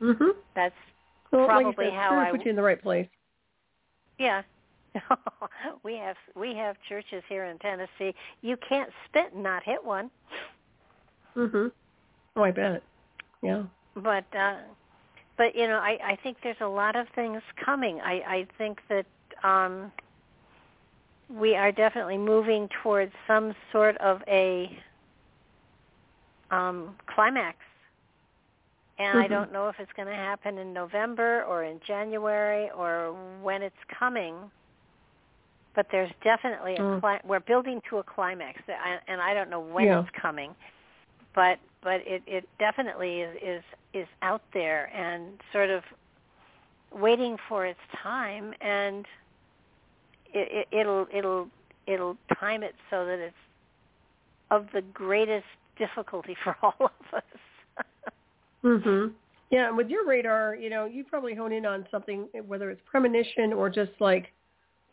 Mhm. That's Well, Probably you said, how I put you in the right place. yeah. we have we have churches here in Tennessee. You can't spit and not hit one. Mhm. Oh, I bet. Yeah. but uh but you know i i think there's a lot of things coming i i think that um we are definitely moving towards some sort of a um climax and i Mhm. don't know if it's going to happen in november or in january or when it's coming but there's definitely a Mm. we're building to a climax and i don't know when Yeah. it's coming but but it it definitely is is is out there and sort of waiting for its time and it, it it'll it'll it'll time it so that it's of the greatest difficulty for all of us Mhm. Yeah, and with your radar, you know, you probably hone in on something, whether it's premonition or just like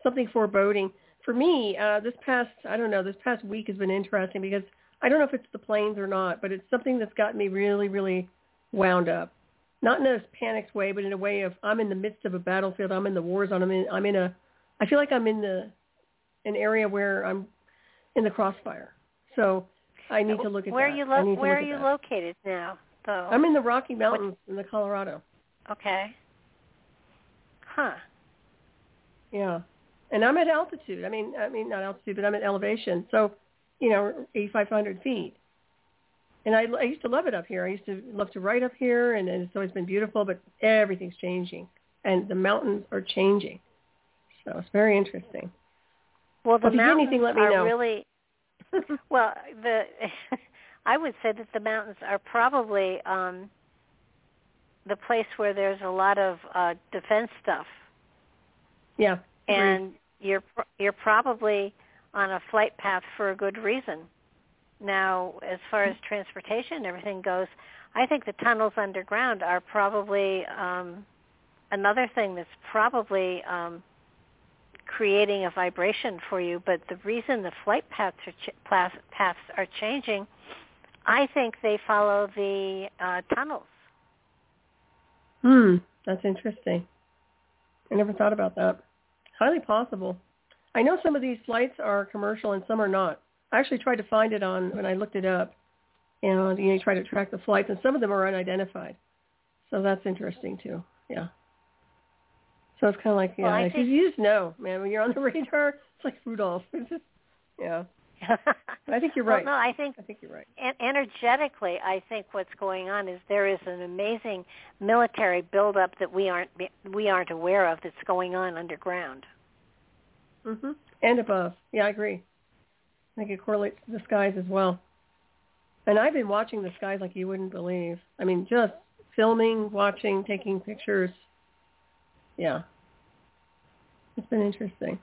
something foreboding. For me, uh, this past, I don't know, this past week has been interesting because I don't know if it's the planes or not, but it's something that's gotten me really, really wound up. Not in a panicked way, but in a way of I'm in the midst of a battlefield. I'm in the war zone. I'm in. I'm in a. I feel like I'm in the an area where I'm in the crossfire. So I need to look at where that. are you lo- where are you that. located now though I'm in the Rocky Mountains in the Colorado. okay huh Yeah, and I'm at altitude. I mean, I mean not altitude, but I'm at elevation. So, you know, 8,500 feet. And I, I used to love it up here. I used to love to write up here, and, and it's always been beautiful. But everything's changing, and the mountains are changing. So it's very interesting. well the Well, mountains anything, let me are know. really Well, the I would say that the mountains are probably um the place where there's a lot of uh defense stuff yeah. and you're you're probably on a flight path for a good reason. Now, as far as transportation and everything goes, I think the tunnels underground are probably um another thing that's probably um creating a vibration for you, but the reason the flight paths are ch- paths are changing, I think they follow the uh tunnels. Hmm, that's interesting. I never thought about that. Highly possible. I know some of these flights are commercial and some are not. I actually tried to find it on when I looked it up, and you know, you try to track the flights, and some of them are unidentified. So that's interesting too. Yeah. So it's kind of like, yeah, Well, like, think- you just know, man, when you're on the radar, it's like Rudolph. It's just, yeah. I think you're right. Well, no, I think I think you're right. en- energetically, I think what's going on is there is an amazing military buildup that we aren't we aren't aware of that's going on underground. Hmm And above. Yeah, I agree. I think it correlates to the skies as well. And I've been watching the skies like you wouldn't believe. I mean, just filming, watching, taking pictures. Yeah. It's been interesting.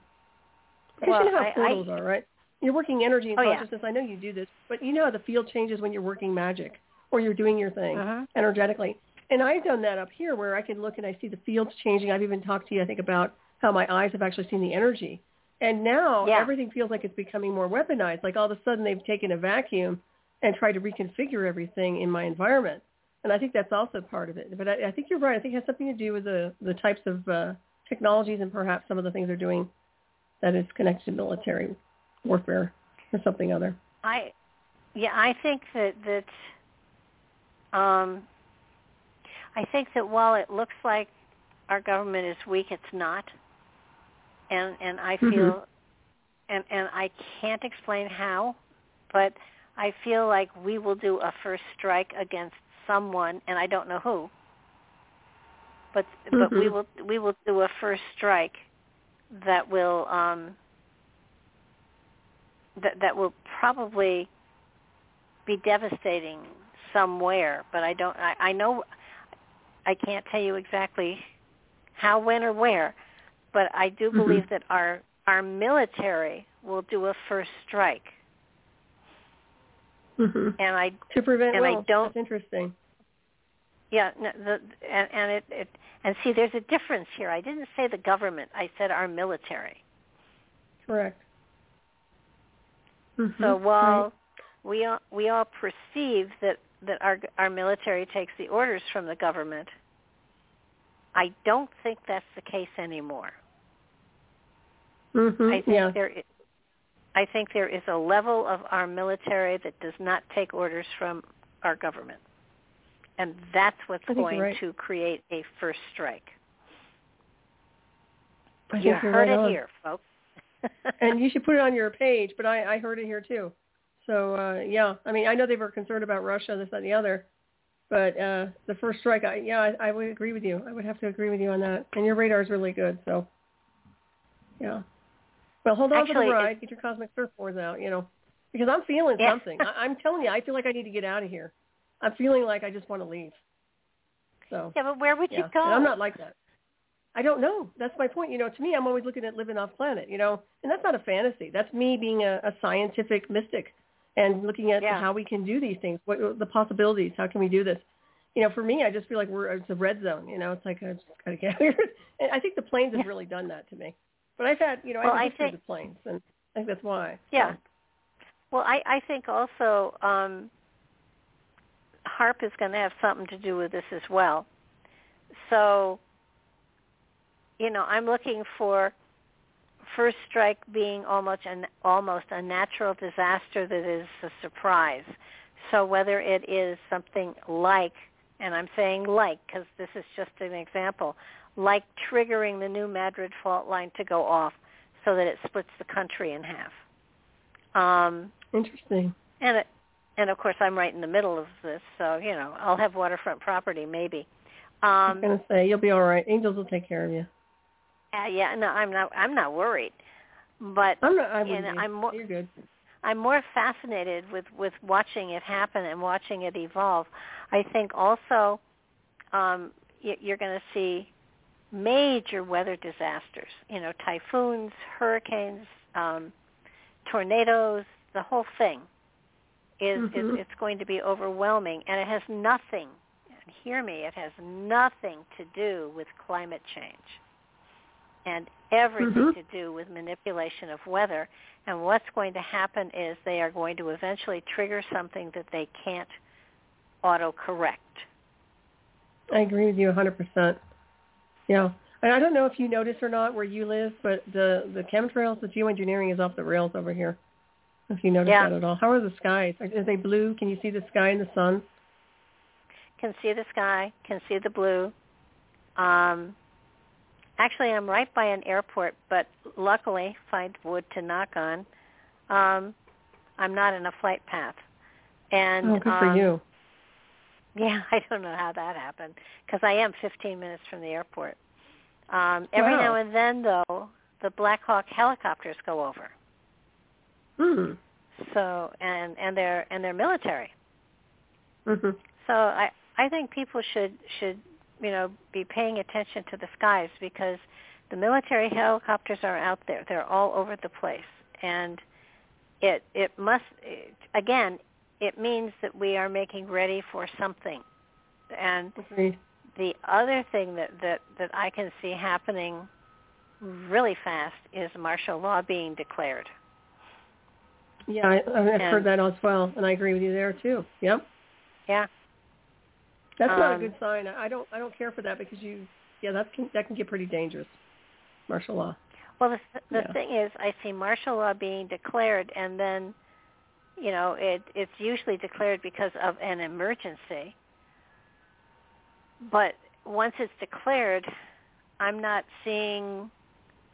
Because Well, you know how I- I- portals are, right? You're working energy and Oh, yeah. consciousness. I know you do this, but you know how the field changes when you're working magic or you're doing your thing Mhm. energetically. And I've done that up here where I can look and I see the fields changing. I've even talked to you, I think, about how my eyes have actually seen the energy. And now Yeah. everything feels like it's becoming more weaponized. Like all of a sudden they've taken a vacuum and tried to reconfigure everything in my environment. And I think that's also part of it. But I, I think you're right. I think it has something to do with the, the types of uh, technologies and perhaps some of the things they're doing that is connected to military warfare or something other. I yeah, I think that that um I think that while it looks like our government is weak, it's not. And and I Mhm. feel and and I can't explain how, but I feel like we will do a first strike against someone and I don't know who. But but we Mhm. will we will do a first strike that will um that that will probably be devastating somewhere, but I don't. I, I know I can't tell you exactly how, when, or where, but I do Mhm. believe that our our military will do a first strike, hmm and I To prevent And I don't- That's interesting. yeah no, the and, and it, it and see there's a difference here. I didn't say the government. I said our military. Correct. Mhm. So while Right. we all, we all perceive that that our our military takes the orders from the government, I don't think that's the case anymore. Mhm. I think yeah. there i- I think there is a level of our military that does not take orders from our government. And that's what's I think you're going right. to create a first strike. I you heard right it on. here, folks. and you should put it on your page, but I, I heard it here too. So uh, yeah, I mean, I know they were concerned about Russia, this, that, and the other, but uh, the first strike, I, yeah, I, I would agree with you. I would have to agree with you on that. And your radar is really good, so yeah. Well, hold on for Actually, the ride. Get your cosmic surfboards out, you know, because I'm feeling Yeah. something. I, I'm telling you, I feel like I need to get out of here. I'm feeling like I just want to leave. So yeah, but where would yeah, you go? and I'm not like that. I don't know. That's my point. You know, to me, I'm always looking at living off planet. You know, and that's not a fantasy. That's me being a, a scientific mystic and looking at Yeah. how we can do these things. What the possibilities? How can we do this? You know, for me, I just feel like we're it's a red zone. You know, it's like I just gotta get out here. And I think the planes Yeah. really done that to me. But I've had, you know, Well, I I have a history think- with planes, and I think that's why. Yeah. So, Well, I, I think also um, HAARP is going to have something to do with this as well. So, you know, I'm looking for first strike being almost an almost a natural disaster that is a surprise. So whether it is something like, and I'm saying like because this is just an example, like triggering the new Madrid fault line to go off so that it splits the country in half. Um, interesting. and it, and of course I'm right in the middle of this, so you know I'll have waterfront property maybe. Um, I Um, was gonna say you'll be all right. Angels will take care of you. uh, yeah, no, I'm not. I'm not worried, but I'm not. I you know, I'm more, You're good. I'm more fascinated with with watching it happen and watching it evolve. I think also um, y- you're going to see major weather disasters. You know, typhoons, hurricanes, um, tornadoes, the whole thing is, Mhm. is it's going to be overwhelming, and it has nothing. And hear me, it has nothing to do with climate change, and everything Mhm. to do with manipulation of weather. And what's going to happen is they are going to eventually trigger something that they can't auto-correct. I agree with you 100%. Yeah. And I don't know if you notice or not where you live, but the, the chemtrails, the geoengineering is off the rails over here. If you notice Yeah. that at all. How are the skies? Are, are they blue? Can you see the sky and the sun? Can see the sky, can see the blue. Um, actually I'm right by an airport, but luckily, find wood to knock on, um, I'm not in a flight path. And oh, good um, for you. Yeah, I don't know how that happened because I am 15 minutes from the airport. Um, every wow. now and then, though, the Black Hawk helicopters go over. Hmm. So and and they're and they're military. Mm-hmm. So I I think people should should you know be paying attention to the skies because the military helicopters are out there. They're all over the place, and it it must it, again it means that we are making ready for something. And the other thing that that that I can see happening really fast is martial law being declared. Yeah, I, I've And- heard that as well, and I agree with you there too. Yep. Yeah. That's not a Um, good sign. I I don't I don't care for that because you yeah that can that can get pretty dangerous. Martial law. Well, the the Yeah. thing is, I see martial law being declared, and then, you know, it it's usually declared because of an emergency. But once it's declared, I'm not seeing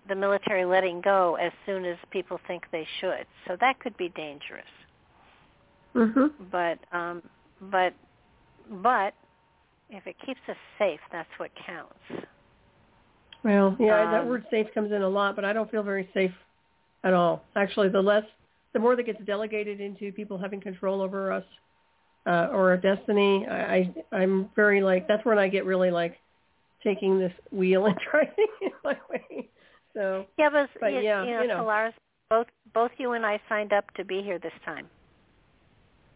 the military letting go as soon as people think they should. So that could be dangerous. Mhm. But um, but but if it keeps us safe, that's what counts. Well, yeah, that Um, word safe comes in a lot, but I don't feel very safe at all. Actually, the less, the more that gets delegated into people having control over us uh, or our destiny, I, I, I'm very like, that's when I get really like taking this wheel and driving it my way. So, Yeah, but, But you, yeah, you know, you know. Solaris, both both you and I signed up to be here this time.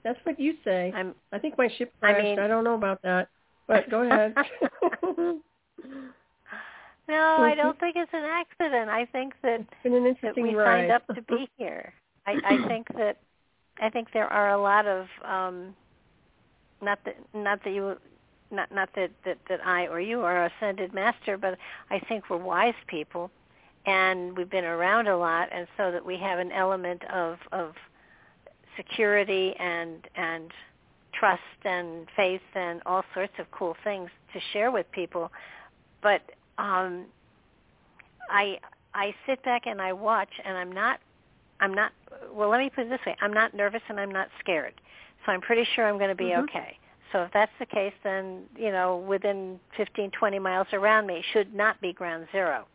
that's what you say. I'm I think my ship I crashed. I, mean- don't know about that, but go ahead. no, I don't think it's an accident. I think that it's been an that interesting we ride. signed up to be here. I, I think that I think there are a lot of um not that not that you not not that, that that I or you are ascended master, but I think we're wise people and we've been around a lot and so that we have an element of of security and and trust and faith and all sorts of cool things to share with people. But um I I sit back and I watch and I'm not I'm not well let me put it this way, I'm not nervous and I'm not scared. So I'm pretty sure I'm going to be Mhm. okay. So if that's the case then, you know, within 15 20 miles around me should not be ground zero.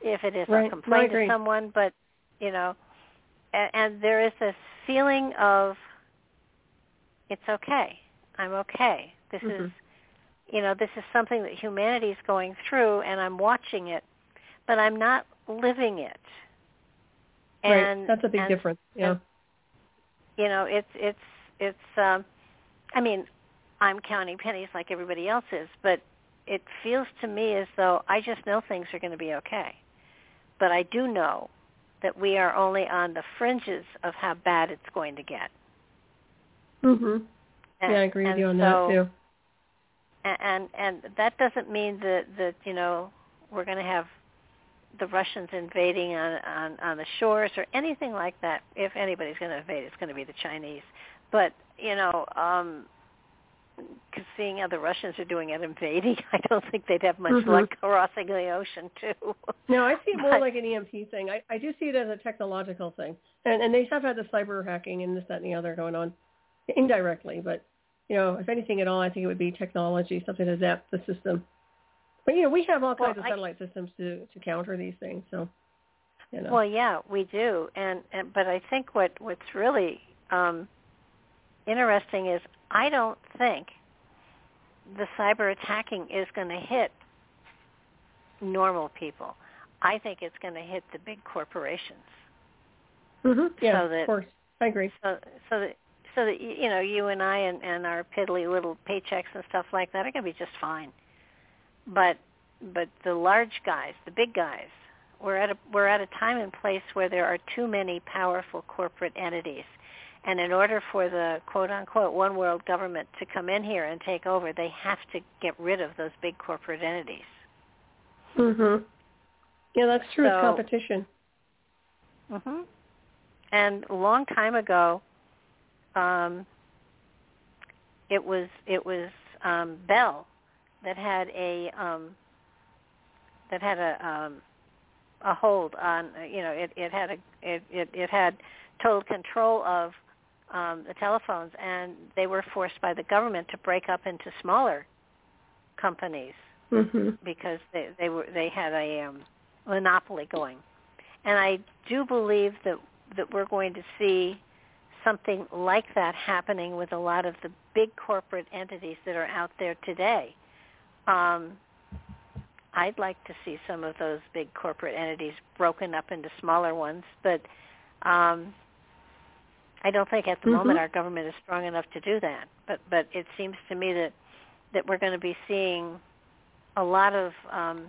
If it is Right. I'll complain to someone but, you know, and, and there is this feeling of it's okay. I'm okay. This is Mhm. you know, this is something that humanity is going through and I'm watching it, but I'm not living it. And right. That's a big and, difference. Yeah. and, you know, it's it's it's um I mean, I'm counting pennies like everybody else is, but it feels to me as though I just know things are going to be okay. But I do know that we are only on the fringes of how bad it's going to get. Mhm. And, yeah, I agree with you on so, that too. a- and and that doesn't mean that that you know we're going to have the Russians invading on on on the shores or anything like that. If anybody's going to invade, it's going to be the Chinese. But you know, um, 'cause seeing how the Russians are doing at invading, I don't think they'd have much Mhm. luck crossing the ocean too. No, I see it more But- like an EMP thing. I, I do see it as a technological thing, and and they have had the cyber hacking and this, that, and the other going on indirectly. But you know, if anything at all, I think it would be technology, something to zap the system. But you know, we have all Well, kinds of I- satellite systems to to counter these things. So, you know, Well, yeah, we do, and, and but I think what what's really um, interesting is I don't think the cyber attacking is going to hit normal people. I think it's going to hit the big corporations. hmm yeah, so that- of course, I agree. So so that so that you know you and I and, and our piddly little paychecks and stuff like that are going to be just fine. But but the large guys, the big guys, we're at a we're at a time and place where there are too many powerful corporate entities. And in order for the quote unquote one world government to come in here and take over, they have to get rid of those big corporate entities. hmm Yeah, that's true. it's So- competition. hmm And a long time ago, um, it was it was um, Bell that had a um, that had a um, a hold on you know it it had a it it, it had total control of um, the telephones, and they were forced by the government to break up into smaller companies mm-hmm. because they they were they had a um, monopoly going, and I do believe that that we're going to see something like that happening with a lot of the big corporate entities that are out there today. Um, I'd like to see some of those big corporate entities broken up into smaller ones, but um, I don't think at the mm-hmm. moment our government is strong enough to do that. But but it seems to me that that we're going to be seeing a lot of um,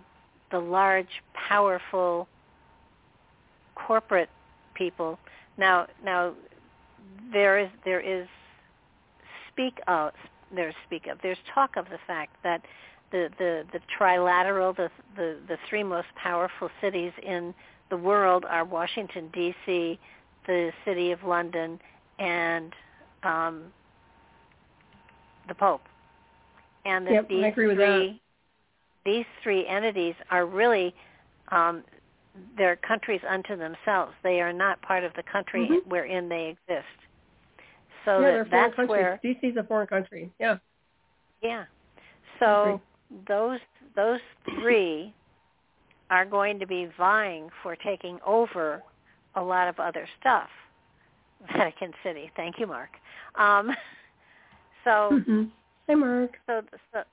the large, powerful corporate people. Now now there is there is speak of there's speak of there's talk of the fact that the the the trilateral the the the three most powerful cities in the world are Washington D.C., the City of London, and um, the Pope. And that yep, these I agree with three these three entities are really um, they're countries unto themselves. They are not part of the country mm-hmm. wherein they exist. So yeah, that, they're that's countries. where is a foreign country. Yeah. Yeah. So those those three are going to be vying for taking over a lot of other stuff. Vatican City. Thank you, Mark. Um, so, mm-hmm. hey, Mark. So, so,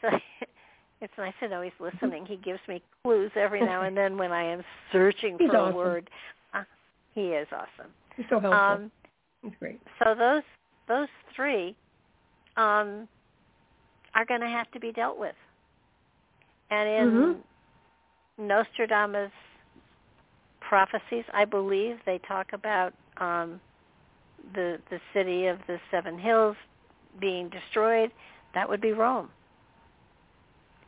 so it's nice to know he's listening. He gives me clues every now and then when I am searching he's for awesome. a word. Uh, he is awesome. He's so helpful. Um, he's great. So those those three um, are going to have to be dealt with. And in mm-hmm. Nostradamus prophecies, I believe they talk about um, the the city of the seven hills being destroyed. That would be Rome.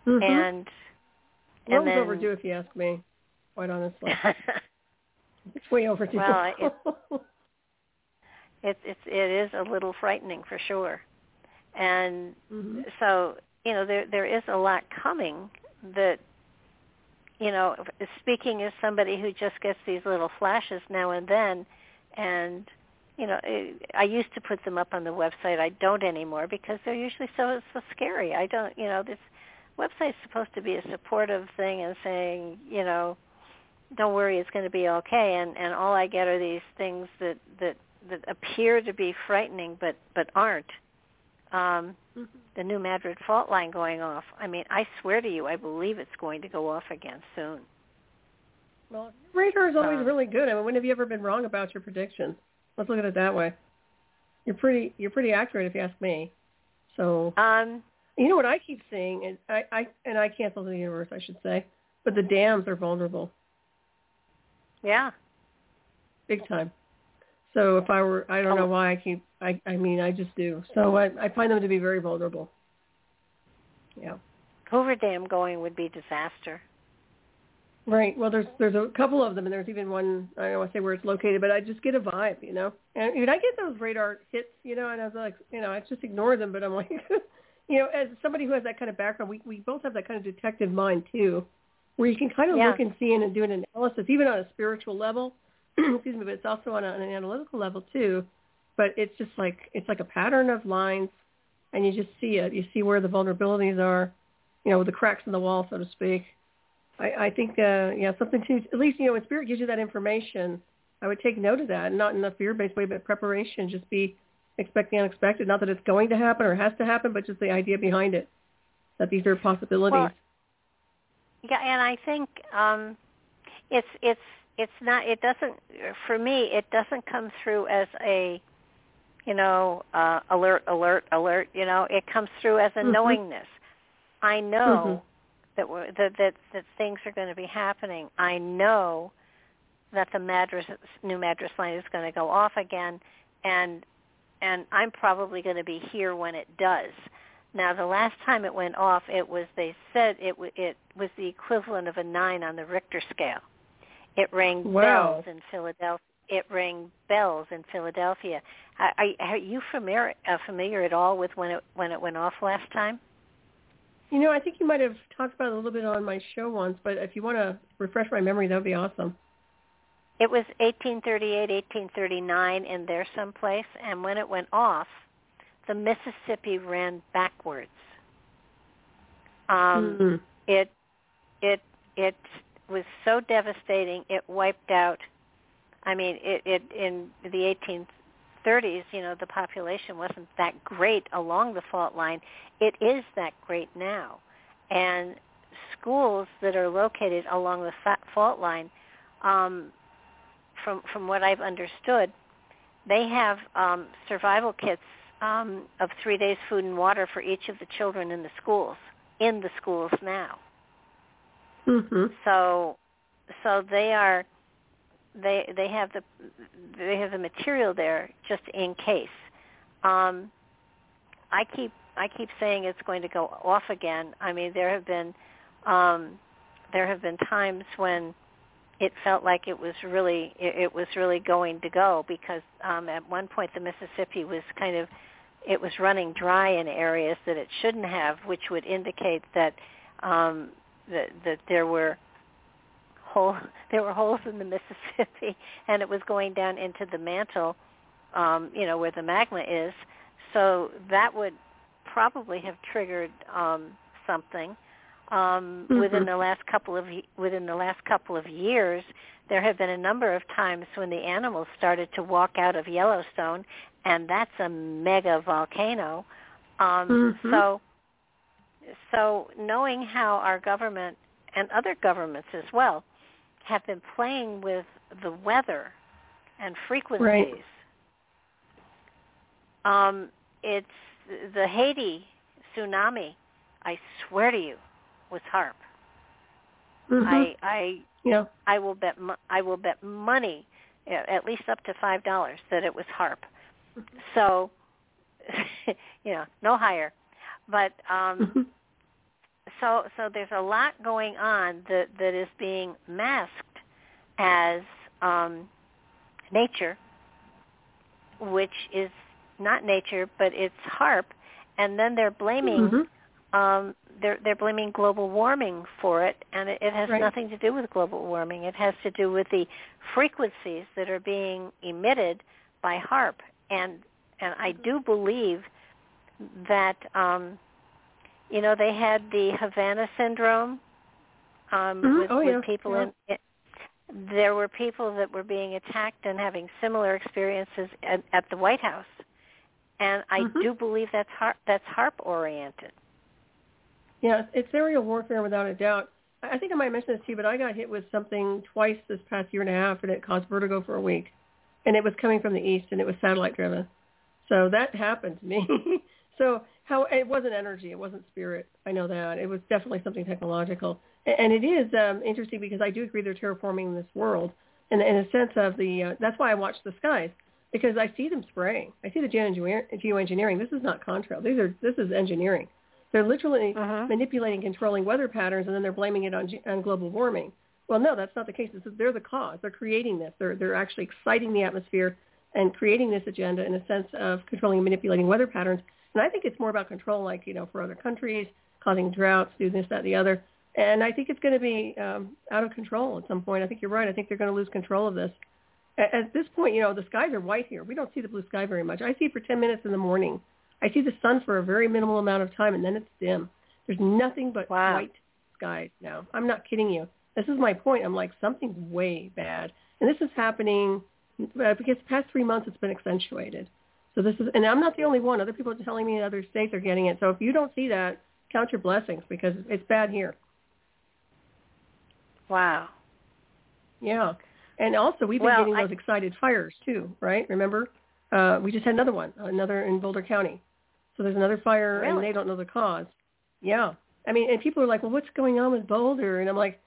Mm-hmm. And Rome's and then, overdue, if you ask me. Quite honestly, it's way overdue. Well, it, it it's it is a little frightening for sure, and mm-hmm. so you know there there is a lot coming that you know speaking as somebody who just gets these little flashes now and then and you know i used to put them up on the website. I don't anymore because they're usually so so scary. I don't you know this website's supposed to be a supportive thing and saying you know don't worry it's going to be okay. And and all i get are these things that that that appear to be frightening but but aren't um mm-hmm. the new madrid fault line going off. I mean i swear to you i believe it's going to go off again soon. Well radar is always um, really good. I mean when have you ever been wrong about your predictions? Let's look at it that way. You're pretty you're pretty accurate if you ask me. So um you know what i keep seeing is i i and i cancel the universe i should say but the dams are vulnerable. Yeah. Big time so if I were, I don't know oh. why I keep, I, I mean, I just do. So I, I find them to be very vulnerable. Yeah. Hoover Dam going would be disaster. Right. Well, there's there's a couple of them, and there's even one. I don't want to say where it's located, but I just get a vibe, you know. And when I get those radar hits, you know, and I was like, you know, I just ignore them. But I'm like, you know, as somebody who has that kind of background, we we both have that kind of detective mind too, where you can kind of yeah. look and see and do an analysis, even on a spiritual level excuse me, but it's also on, a, on an analytical level too. But it's just like it's like a pattern of lines, and you just see it. You see where the vulnerabilities are, you know, the cracks in the wall, so to speak. I, I think, uh, yeah, something to at least you know when spirit gives you that information, I would take note of that, not in a fear-based way, but preparation. Just be expecting unexpected. Not that it's going to happen or has to happen, but just the idea behind it that these are possibilities. Well, yeah, and I think um, it's it's it's not it doesn't for me it doesn't come through as a you know uh alert alert alert you know it comes through as a mm-hmm. knowingness i know mm-hmm. that we're that that that things are going to be happening i know that the madras new madras line is going to go off again and and i'm probably going to be here when it does now the last time it went off it was they said it it was the equivalent of a 9 on the richter scale it rang wow. bells in Philadelphia. It rang bells in Philadelphia. Are, are you familiar uh, familiar at all with when it when it went off last time? You know, I think you might have talked about it a little bit on my show once, but if you want to refresh my memory, that would be awesome. It was 1838, 1839 in there someplace, and when it went off, the Mississippi ran backwards. Um, mm-hmm. It it it was so devastating. It wiped out. I mean, it, it in the 1830s. You know, the population wasn't that great along the fault line. It is that great now, and schools that are located along the fault line. Um, from from what I've understood, they have um, survival kits um, of three days food and water for each of the children in the schools in the schools now. Mm-hmm. So so they are they they have the they have the material there just in case. Um, I keep I keep saying it's going to go off again. I mean there have been um, there have been times when it felt like it was really it, it was really going to go because um, at one point the Mississippi was kind of it was running dry in areas that it shouldn't have, which would indicate that um, that, that there were hole there were holes in the Mississippi and it was going down into the mantle, um, you know, where the magma is. So that would probably have triggered um, something um, mm-hmm. within the last couple of within the last couple of years, there have been a number of times when the animals started to walk out of Yellowstone, and that's a mega volcano. Um, mm-hmm. So, so knowing how our government and other governments as well have been playing with the weather and frequencies. Right. Um, it's the Haiti tsunami. I swear to you, was HAARP. Mm-hmm. I I yeah. I will bet I will bet money, at least up to five dollars, that it was HAARP. Mm-hmm. So, you know, no higher. But um, mm-hmm. so so there's a lot going on that that is being masked as um, nature, which is not nature, but it's HAARP, and then they're blaming mm-hmm. um, they're they're blaming global warming for it, and it, it has right. nothing to do with global warming. It has to do with the frequencies that are being emitted by HAARP, and and I do believe that um, you know they had the Havana syndrome um, mm-hmm. with, oh, with yeah. people yeah. in. It, there were people that were being attacked and having similar experiences at, at the White House, and I mm-hmm. do believe that's HAARP, that's HAARP oriented. Yeah, it's aerial warfare without a doubt. I think I might mention this to you, but I got hit with something twice this past year and a half, and it caused vertigo for a week. And it was coming from the east, and it was satellite driven. So that happened to me. so how it wasn't energy, it wasn't spirit. I know that it was definitely something technological, and it is um, interesting because I do agree they're terraforming this world, and in a sense of the. Uh, that's why I watch the skies because I see them spraying. I see the geoengineering. This is not contrail. These are this is engineering. They're literally uh-huh. manipulating, controlling weather patterns, and then they're blaming it on, on global warming. Well, no, that's not the case. Is, they're the cause. They're creating this. They're, they're actually exciting the atmosphere and creating this agenda in a sense of controlling and manipulating weather patterns. And I think it's more about control, like, you know, for other countries, causing droughts, doing this, that, the other. And I think it's going to be um, out of control at some point. I think you're right. I think they're going to lose control of this. At, at this point, you know, the skies are white here. We don't see the blue sky very much. I see it for 10 minutes in the morning I see the sun for a very minimal amount of time, and then it's dim. There's nothing but wow. white skies now. I'm not kidding you. This is my point. I'm like, something's way bad. And this is happening uh, because the past three months it's been accentuated. So this is, and I'm not the only one. Other people are telling me other states are getting it. So if you don't see that, count your blessings because it's bad here. Wow. Yeah. And also, we've been well, getting I... those excited fires too, right? Remember? Uh, we just had another one, another in Boulder County. So there's another fire, really? and they don't know the cause. Yeah. I mean, and people are like, well, what's going on with Boulder? And I'm like,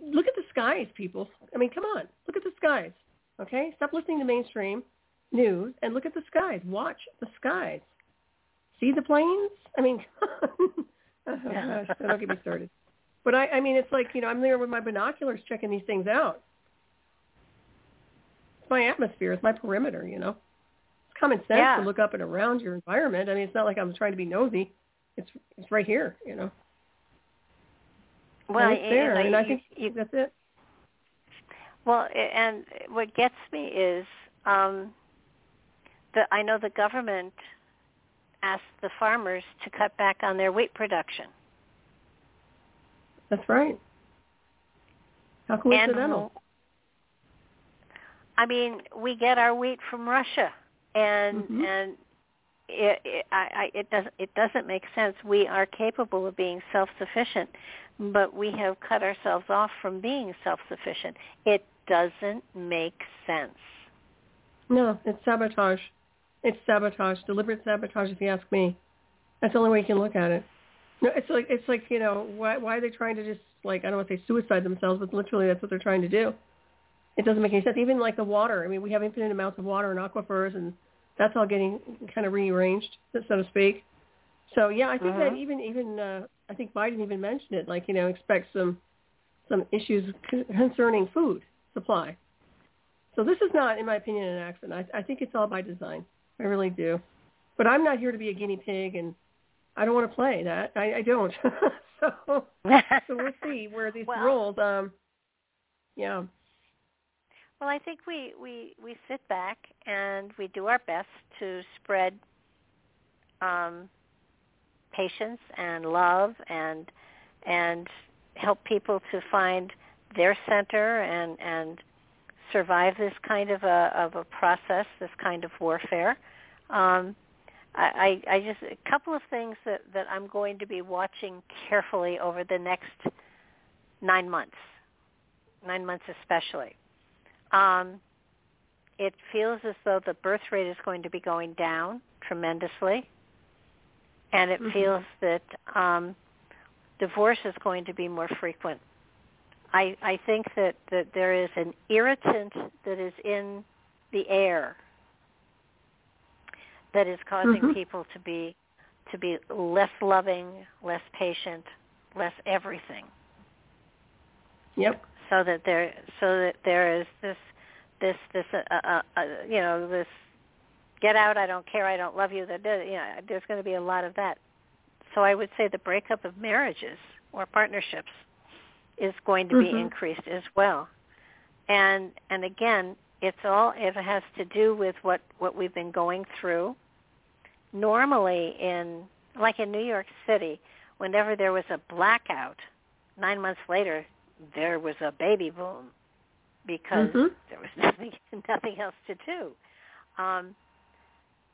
look at the skies, people. I mean, come on. Look at the skies. Okay? Stop listening to mainstream news and look at the skies. Watch the skies. See the planes? I mean, oh, gosh, don't get me started. But I, I mean, it's like, you know, I'm there with my binoculars checking these things out. It's my atmosphere. It's my perimeter, you know It's common sense yeah. to look up and around your environment. I mean, it's not like I'm trying to be nosy. It's it's right here, you know. Well, and it's there, you know, and I you- think you- that's it. Well, and what gets me is um, the I know the government asked the farmers to cut back on their wheat production. That's right. How coincidental. I mean, we get our wheat from Russia, and Mhm. and it, it, I, I, it doesn't it doesn't make sense. We are capable of being self-sufficient, but we have cut ourselves off from being self-sufficient. It doesn't make sense. No, it's sabotage. It's sabotage, deliberate sabotage. If you ask me, that's the only way you can look at it. No, it's like it's like you know why why are they trying to just like I don't want to say suicide themselves, but literally that's what they're trying to do. It doesn't make any sense. Even like the water. I mean, we have infinite amounts of water in aquifers, and that's all getting kind of rearranged, so to speak. So yeah, I think that Mhm. even even uh, I think Biden even mentioned it. Like you know, expect some some issues concerning food supply. So this is not, in my opinion, an accident. I, I think it's all by design. I really do. But I'm not here to be a guinea pig, and I don't want to play that. I, I don't. so, so we'll see where these Well- roles. Um, yeah. Well, I think we, we, we sit back and we do our best to spread um, patience and love and and help people to find their center and and survive this kind of a of a process, this kind of warfare. Um, I, I, I just a couple of things that, that I'm going to be watching carefully over the next nine months, nine months especially. Um, it feels as though the birth rate is going to be going down tremendously, and it Mhm. feels that um, divorce is going to be more frequent. I, I think that, that there is an irritant that is in the air that is causing Mhm. people to be to be less loving, less patient, less everything Yep. so that there so that there is this this this uh, uh, uh, you know this get out I don't care I don't love you that you know there's going to be a lot of that so I would say the breakup of marriages or partnerships is going to be Mhm. increased as well and and again it's all it has to do with what what we've been going through normally in like in New York City whenever there was a blackout 9 months later there was a baby boom because Mhm. there was nothing nothing else to do. Um,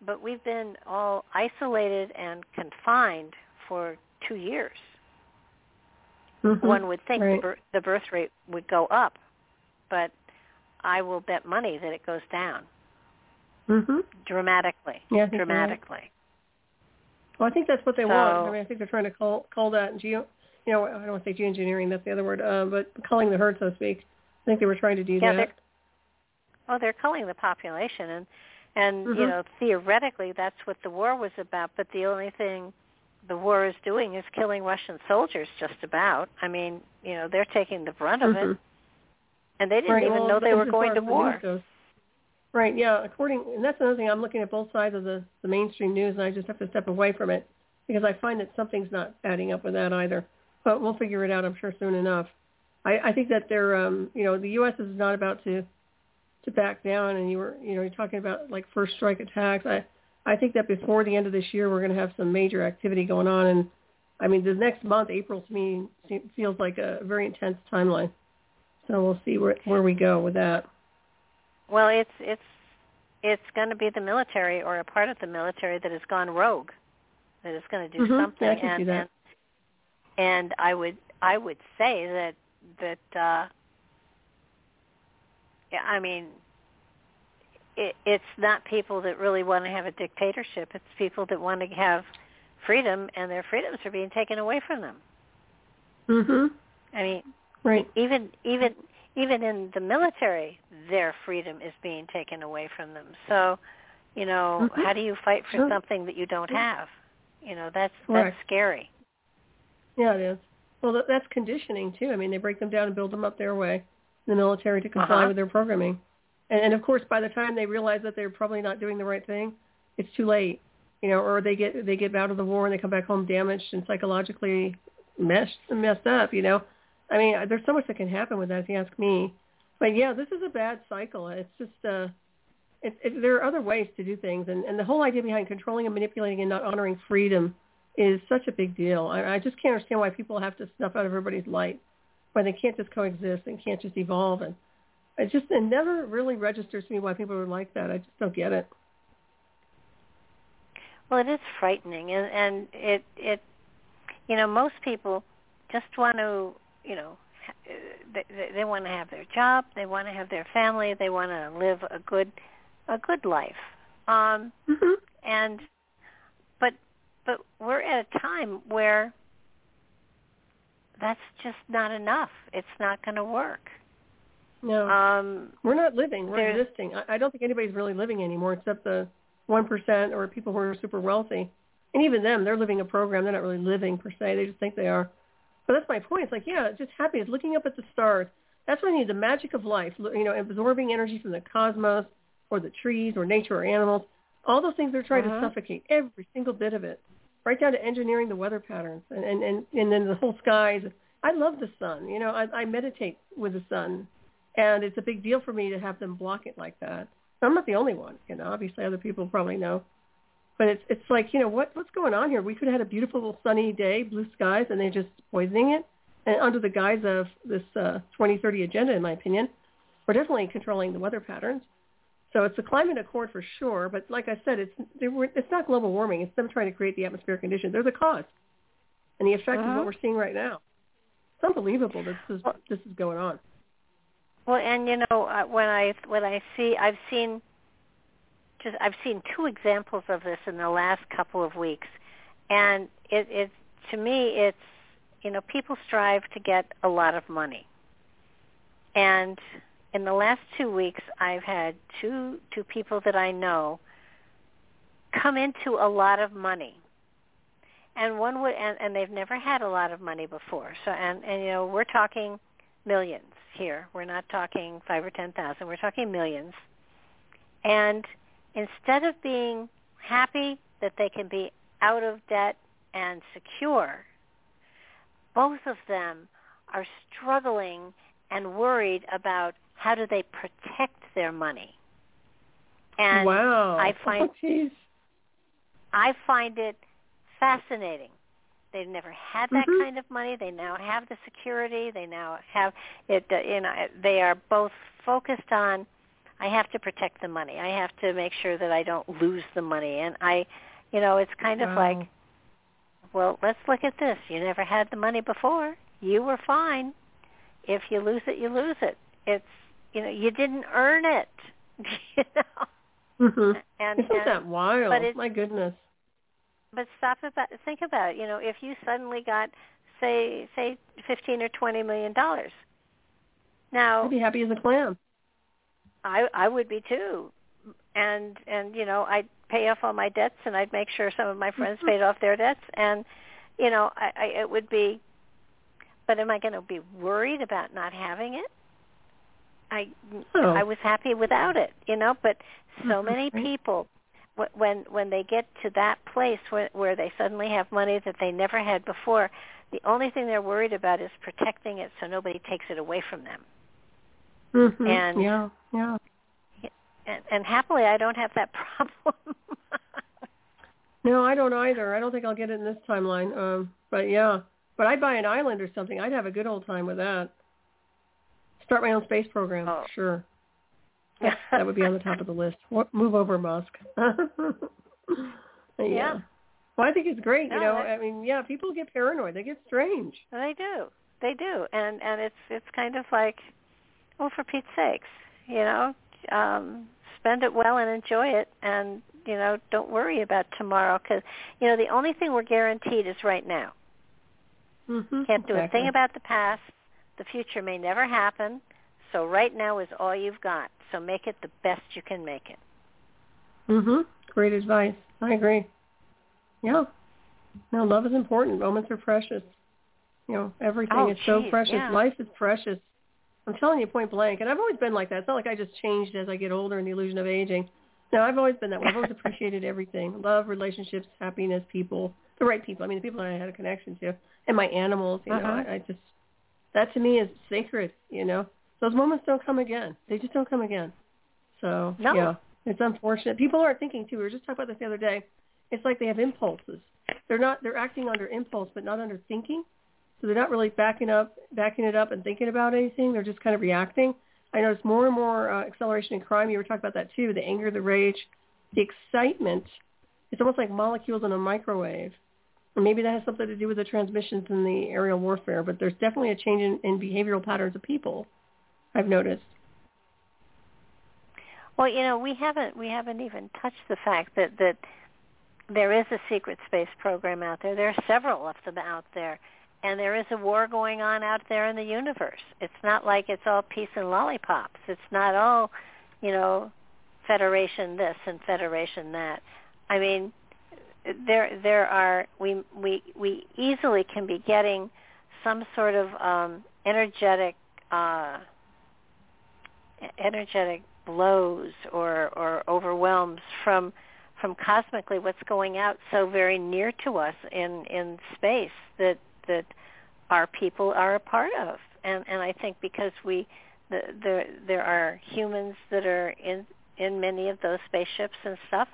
but we've been all isolated and confined for two years. Mhm. One would think Right. the, bir- the birth rate would go up, but I will bet money that it goes down Mhm. dramatically. Yeah, I right. dramatically. Well, I think that's what they want. I mean, I think they're trying to call call that geo. You know, I don't want to say geoengineering. That's the other word. Uh, but calling the herd, so to speak. I think they were trying to do Yeah, that. they're- Well, they're culling the population, and and you Mhm. know theoretically that's what the war was about. But the only thing the war is doing is killing Russian soldiers. Just about. I mean, you know, they're taking the brunt of Mhm. it, and they didn't Right, even well, know they were going to war. goes. Right. Yeah. According, and that's another thing. I'm looking at both sides of the the mainstream news, and I just have to step away from it because I find that something's not adding up with that either. But we'll figure it out, I'm sure, soon enough. I, I think that they're, um, you know, the U.S. is not about to to back down, and you were, you know, you're talking about like first strike attacks. I I think that before the end of this year, we're going to have some major activity going on, and I mean, the next month, April to me feels like a very intense timeline. So we'll see where where we go with that. Well, it's it's it's going to be the military or a part of the military that has gone rogue, that is going to do Mhm. something. Yeah, I can and, see that. and and I would I would say that that uh, yeah, I mean, it, it's not people that really want to have a dictatorship. It's people that want to have freedom, and their freedoms are being taken away from them. Mhm. I mean, Right. even even even in the military their freedom is being taken away from them so you know Mhm. how do you fight for Sure. something that you don't have you know that's Correct. that's scary Yeah, it is. Well, that, that's conditioning too. I mean, they break them down and build them up their way in the military to comply Uh-huh. with their programming. And, of course, by the time they realize that they're probably not doing the right thing, it's too late. You know, or they get they get out of the war and they come back home damaged and psychologically messed messed up. You know, I mean, there's so much that can happen with that if you ask me. But yeah, this is a bad cycle. It's just uh, it, it, there are other ways to do things, and, and the whole idea behind controlling and manipulating and not honoring freedom is such a big deal. I, I just can't understand why people have to snuff out everybody's light, why they can't just coexist and can't just evolve. And it just it never really registers to me why people are like that. I just don't get it. Well, it is frightening, and, and it it you know most people just want to you know they, they want to have their job, they want to have their family, they want to live a good a good life. Um, mm-hmm. And but but we're at a time where that's just not enough. It's not going to work. No, um, we're not living. We're existing. I, I don't think anybody's really living anymore, except the one percent or people who are super wealthy. And even them, they're living a program. They're not really living per se. They just think they are. But that's my point. It's like, yeah, just happiness, looking up at the stars. That's what I need, the magic of life, you know, absorbing energy from the cosmos or the trees or nature or animals. All those things they're trying uh-huh. to suffocate, every single bit of it, right down to engineering the weather patterns and, and, and, and then the whole skies. I love the sun. You know, I, I meditate with the sun, and it's a big deal for me to have them block it like that. I'm not the only one. You know, obviously other people probably know. But it's it's like you know what what's going on here? We could have had a beautiful sunny day, blue skies, and they're just poisoning it. And under the guise of this uh, 2030 agenda, in my opinion, we're definitely controlling the weather patterns. So it's a climate accord for sure. But like I said, it's it's not global warming. It's them trying to create the atmospheric conditions. They're the cause, and the effect uh-huh. is what we're seeing right now. It's unbelievable that this is this is going on. Well, and you know uh, when I when I see I've seen just I've seen two examples of this in the last couple of weeks, and it, it to me it's you know people strive to get a lot of money, and in the last two weeks I've had two two people that I know come into a lot of money. And one would and, and they've never had a lot of money before. So and and you know we're talking millions here we're not talking five or ten thousand we're talking millions and instead of being happy that they can be out of debt and secure, both of them are struggling and worried about how do they protect their money. And wow. I find oh, I find it fascinating. They've never had that mm-hmm. kind of money. They now have the security. They now have it. Uh, you know, they are both focused on I have to protect the money. I have to make sure that I don't lose the money. And I, you know, it's kind wow. of like, well, let's look at this. You never had the money before. You were fine. If you lose it, you lose it. It's, you know, you didn't earn it. you know. Mm-hmm. And, Isn't and, that wild? My goodness. But stop about think about it. You know, if you suddenly got say say fifteen or twenty million dollars. Now I'd be happy as a clam. I I would be too, and and you know I'd pay off all my debts and I'd make sure some of my friends paid off their debts and you know I, I it would be. But am I going to be worried about not having it? I oh. I was happy without it, you know. But so many people when when they get to that place where where they suddenly have money that they never had before, the only thing they're worried about is protecting it so nobody takes it away from them. Mm-hmm. And yeah, yeah. And, and happily, I don't have that problem. no, I don't either. I don't think I'll get it in this timeline. Um, but yeah, but I'd buy an island or something. I'd have a good old time with that. Start my own space program. Oh. Sure. That, that would be on the top of the list. Move over, Musk. yeah. yeah. Well, I think it's great. No, you know, I mean, yeah, people get paranoid. They get strange. They do. They do. And and it's it's kind of like, well, for Pete's sakes, you know, um, spend it well and enjoy it, and you know, don't worry about tomorrow because you know the only thing we're guaranteed is right now. Mm-hmm, Can't do exactly. a thing about the past. The future may never happen. So right now is all you've got. So make it the best you can make it. Mhm. Great advice. I agree. Yeah. No, love is important. Moments are precious. You know, everything oh, is so precious. Yeah. Life is precious. I'm telling you point blank. And I've always been like that. It's not like I just changed as I get older and the illusion of aging. No, I've always been that way. I've always appreciated everything. Love, relationships, happiness, people, the right people. I mean, the people that I had a connection to. And my animals, you uh-huh. know, I, I just, that to me is sacred. You know, those moments don't come again. They just don't come again. So no. yeah, it's unfortunate. People aren't thinking too. We were just talking about this the other day. It's like they have impulses. They're not. They're acting under impulse, but not under thinking. So they're not really backing up, backing it up, and thinking about anything. They're just kind of reacting. I notice more and more uh, acceleration in crime. You were talking about that too. The anger, the rage, the excitement. It's almost like molecules in a microwave. Or maybe that has something to do with the transmissions in the aerial warfare. But there's definitely a change in, in behavioral patterns of people. I've noticed. Well, you know, we haven't we haven't even touched the fact that that there is a secret space program out there. There are several of them out there, and there is a war going on out there in the universe. It's not like it's all peace and lollipops. It's not all, you know, federation this and federation that. I mean, there there are we we we easily can be getting some sort of um energetic uh energetic blows or or overwhelms from from cosmically what's going out so very near to us in in space that that our people are a part of. And and I think because we the, there there are humans that are in in many of those spaceships and stuff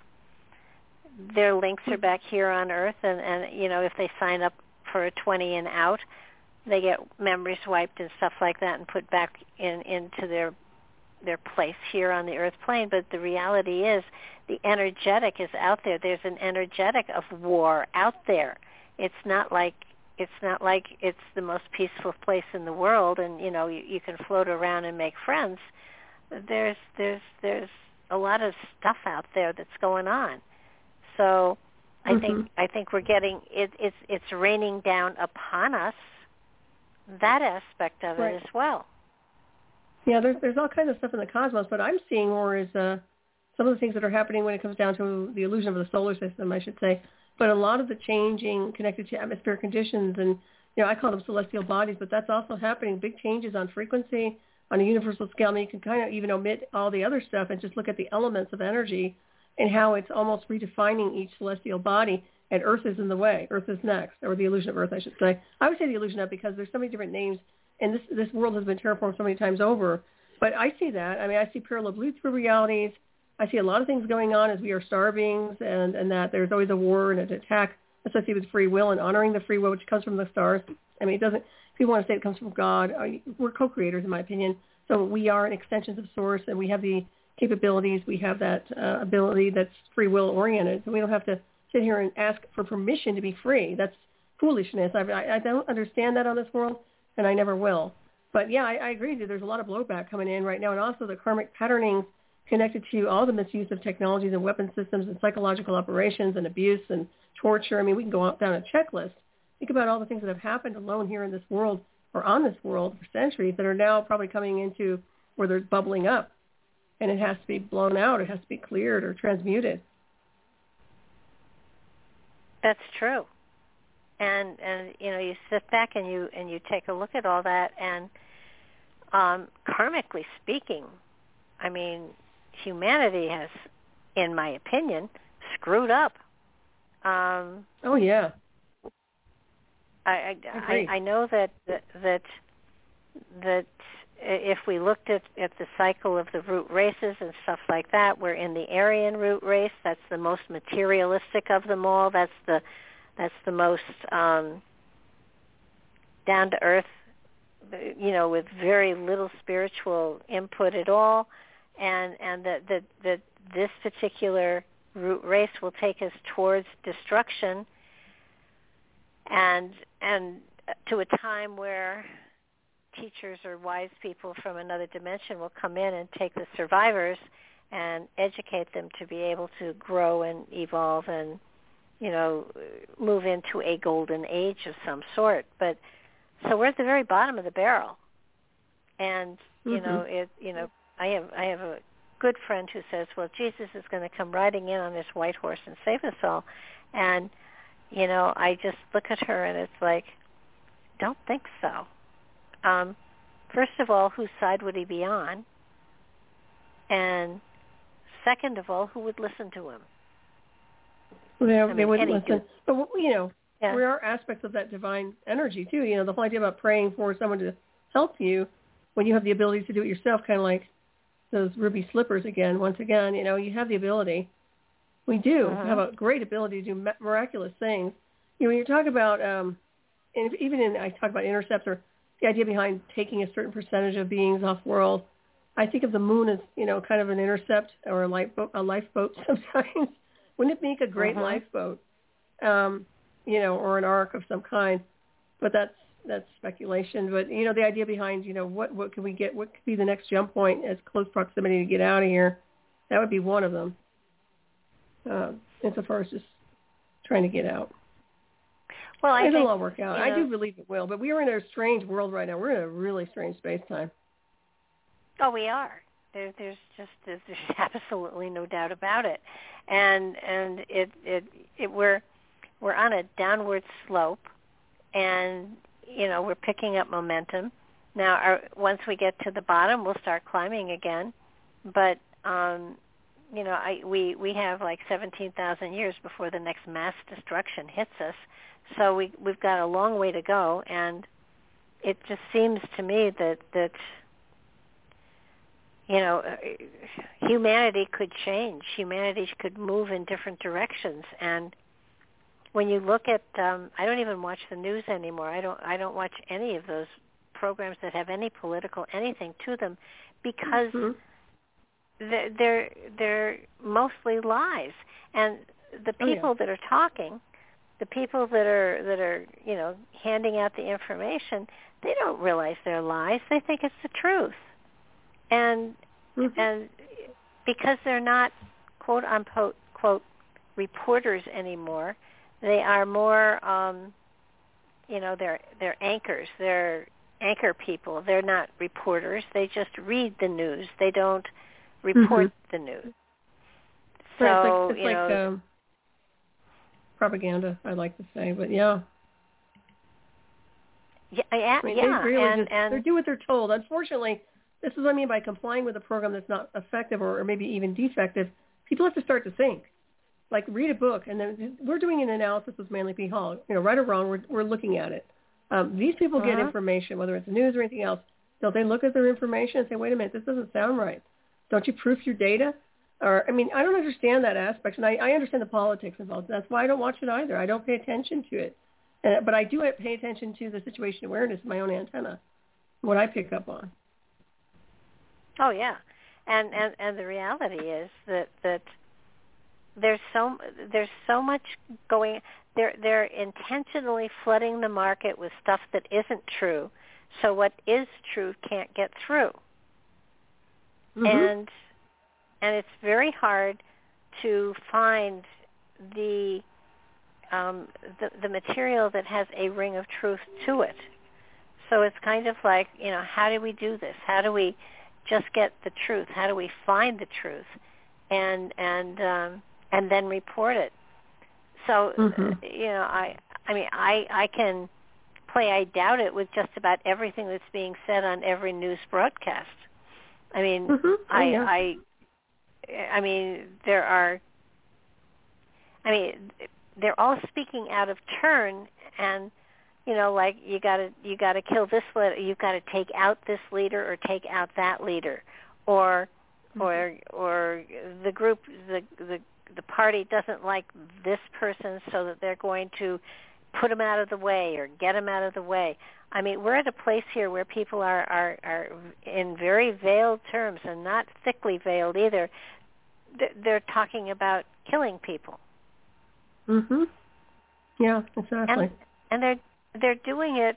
their links are back here on earth and and you know if they sign up for a 20 and out they get memories wiped and stuff like that and put back in into their their place here on the earth plane but the reality is the energetic is out there. There's an energetic of war out there. It's not like it's not like it's the most peaceful place in the world and you know you, you can float around and make friends. There's there's there's a lot of stuff out there that's going on. So I mm-hmm. think I think we're getting it it's it's raining down upon us that aspect of right. it as well yeah, there's there's all kinds of stuff in the cosmos, but I'm seeing more is uh, some of the things that are happening when it comes down to the illusion of the solar system, I should say. But a lot of the changing connected to atmospheric conditions, and you know, I call them celestial bodies, but that's also happening. Big changes on frequency on a universal scale. I mean, you can kind of even omit all the other stuff and just look at the elements of energy and how it's almost redefining each celestial body. And Earth is in the way. Earth is next, or the illusion of Earth, I should say. I would say the illusion of because there's so many different names and this this world has been terraformed so many times over. But I see that. I mean, I see parallel bleed through realities. I see a lot of things going on as we are starving, and and that there's always a war and an attack associated with free will and honoring the free will which comes from the stars. I mean, it doesn't. People want to say it comes from God. We're co-creators, in my opinion. So we are an extensions of Source, and we have the capabilities. We have that uh, ability that's free will oriented. So we don't have to sit here and ask for permission to be free. That's foolishness. I, I don't understand that on this world and I never will. But yeah, I, I agree that there's a lot of blowback coming in right now, and also the karmic patterning connected to all the misuse of technologies and weapon systems and psychological operations and abuse and torture. I mean, we can go down a checklist. Think about all the things that have happened alone here in this world or on this world for centuries that are now probably coming into where they're bubbling up. And it has to be blown out. It has to be cleared or transmuted. That's true and and you know you sit back and you and you take a look at all that and um karmically speaking i mean humanity has in my opinion screwed up um oh yeah i i I, I know that that that if we looked at, at the cycle of the root races and stuff like that, we're in the Aryan root race. That's the most materialistic of them all. That's the that's the most um, down to earth, you know, with very little spiritual input at all, and and that that that this particular root race will take us towards destruction, and and to a time where teachers or wise people from another dimension will come in and take the survivors and educate them to be able to grow and evolve and you know, move into a golden age of some sort. But so we're at the very bottom of the barrel, and you mm-hmm. know, it. You know, I have I have a good friend who says, "Well, Jesus is going to come riding in on this white horse and save us all," and you know, I just look at her and it's like, don't think so. Um, first of all, whose side would he be on? And second of all, who would listen to him? They, I mean, they wouldn't listen. But you know, yeah. we are aspects of that divine energy too. You know, the whole idea about praying for someone to help you when you have the ability to do it yourself, kind of like those ruby slippers again. Once again, you know, you have the ability. We do uh-huh. have a great ability to do miraculous things. You know, when you talk about, um, and even in I talk about interceptor, the idea behind taking a certain percentage of beings off world. I think of the moon as you know kind of an intercept or a lifeboat. A lifeboat sometimes. Wouldn't it make a great uh-huh. lifeboat? Um, you know, or an ark of some kind. But that's that's speculation. But you know, the idea behind you know what what can we get? What could be the next jump point as close proximity to get out of here? That would be one of them. Uh, insofar as just trying to get out. Well, I it'll think, all work out. You know, I do believe it will. But we are in a strange world right now. We're in a really strange space time. Oh, we are. There, there's just there's, there's absolutely no doubt about it, and and it it it we're we're on a downward slope, and you know we're picking up momentum. Now, our, once we get to the bottom, we'll start climbing again, but um, you know, I we we have like 17,000 years before the next mass destruction hits us. So we we've got a long way to go and it just seems to me that that you know, uh, humanity could change. Humanity could move in different directions and when you look at um I don't even watch the news anymore. I don't I don't watch any of those programs that have any political anything to them because mm-hmm they're they're mostly lies and the people oh, yeah. that are talking the people that are that are you know handing out the information they don't realize they're lies they think it's the truth and mm-hmm. and because they're not quote unquote quote reporters anymore they are more um you know they're they're anchors they're anchor people they're not reporters they just read the news they don't report mm-hmm. the news. So right, it's like, it's you like know, um, propaganda. I'd like to say, but yeah. Yeah, yeah, I mean, yeah. Really and, just, and they do what they're told. Unfortunately, this is what I mean by complying with a program that's not effective or, or maybe even defective. People have to start to think. Like read a book, and then we're doing an analysis with Manly P. Hall. You know, right or wrong, we're we're looking at it. Um, these people uh-huh. get information, whether it's news or anything else. Don't they look at their information and say, "Wait a minute, this doesn't sound right"? Don't you proof your data? Or I mean, I don't understand that aspect, and I, I understand the politics involved. That's why I don't watch it either. I don't pay attention to it, uh, but I do pay attention to the situation awareness of my own antenna, what I pick up on. Oh yeah, and and and the reality is that that there's so there's so much going. They're they're intentionally flooding the market with stuff that isn't true, so what is true can't get through mm-hmm. and and it's very hard to find the um, the, the material that has a ring of truth to it. So it's kind of like, you know, how do we do this? How do we just get the truth? How do we find the truth, and and um, and then report it? So mm-hmm. you know, I I mean, I I can play I doubt it with just about everything that's being said on every news broadcast. I mean, mm-hmm. oh, I, yeah. I, I mean, there are. I mean, they're all speaking out of turn, and you know, like you got to you got to kill this leader, you've got to take out this leader or take out that leader, or mm-hmm. or or the group the the the party doesn't like this person, so that they're going to put him out of the way or get him out of the way. I mean, we're at a place here where people are, are, are in very veiled terms and not thickly veiled either. They're talking about killing people. Mhm. Yeah, exactly. And, and they're they're doing it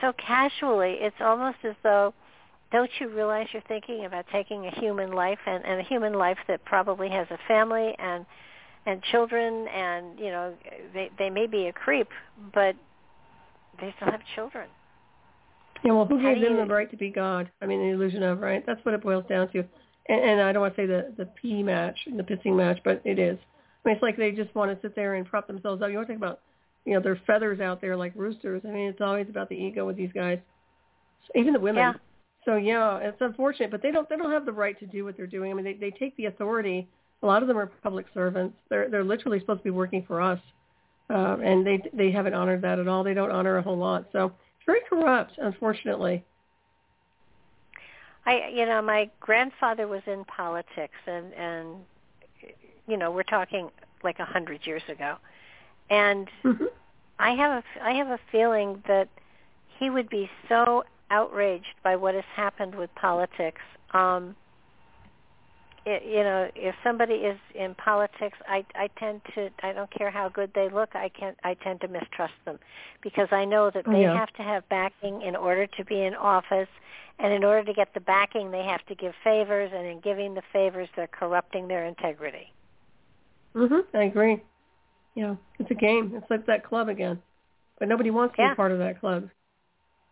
so casually. It's almost as though don't you realize you're thinking about taking a human life and, and a human life that probably has a family and and children and you know they they may be a creep but they still have children. Yeah, well, who gave them you... the right to be God? I mean, the illusion of right. That's what it boils down to. And, and I don't want to say the the pee match, the pissing match, but it is. I mean, it's like they just want to sit there and prop themselves up. You want to think about, you know, their feathers out there like roosters. I mean, it's always about the ego with these guys, even the women. Yeah. So yeah, it's unfortunate, but they don't they don't have the right to do what they're doing. I mean, they they take the authority. A lot of them are public servants. They're they're literally supposed to be working for us uh, and they they haven't honored that at all. They don't honor a whole lot, so it's very corrupt, unfortunately. I, you know, my grandfather was in politics, and and you know, we're talking like a hundred years ago, and mm-hmm. I have a I have a feeling that he would be so outraged by what has happened with politics. Um, it, you know, if somebody is in politics, I I tend to I don't care how good they look, I can I tend to mistrust them because I know that they yeah. have to have backing in order to be in office, and in order to get the backing, they have to give favors, and in giving the favors, they're corrupting their integrity. Mhm. I agree. Yeah, it's a game. It's like that club again, but nobody wants to yeah. be part of that club.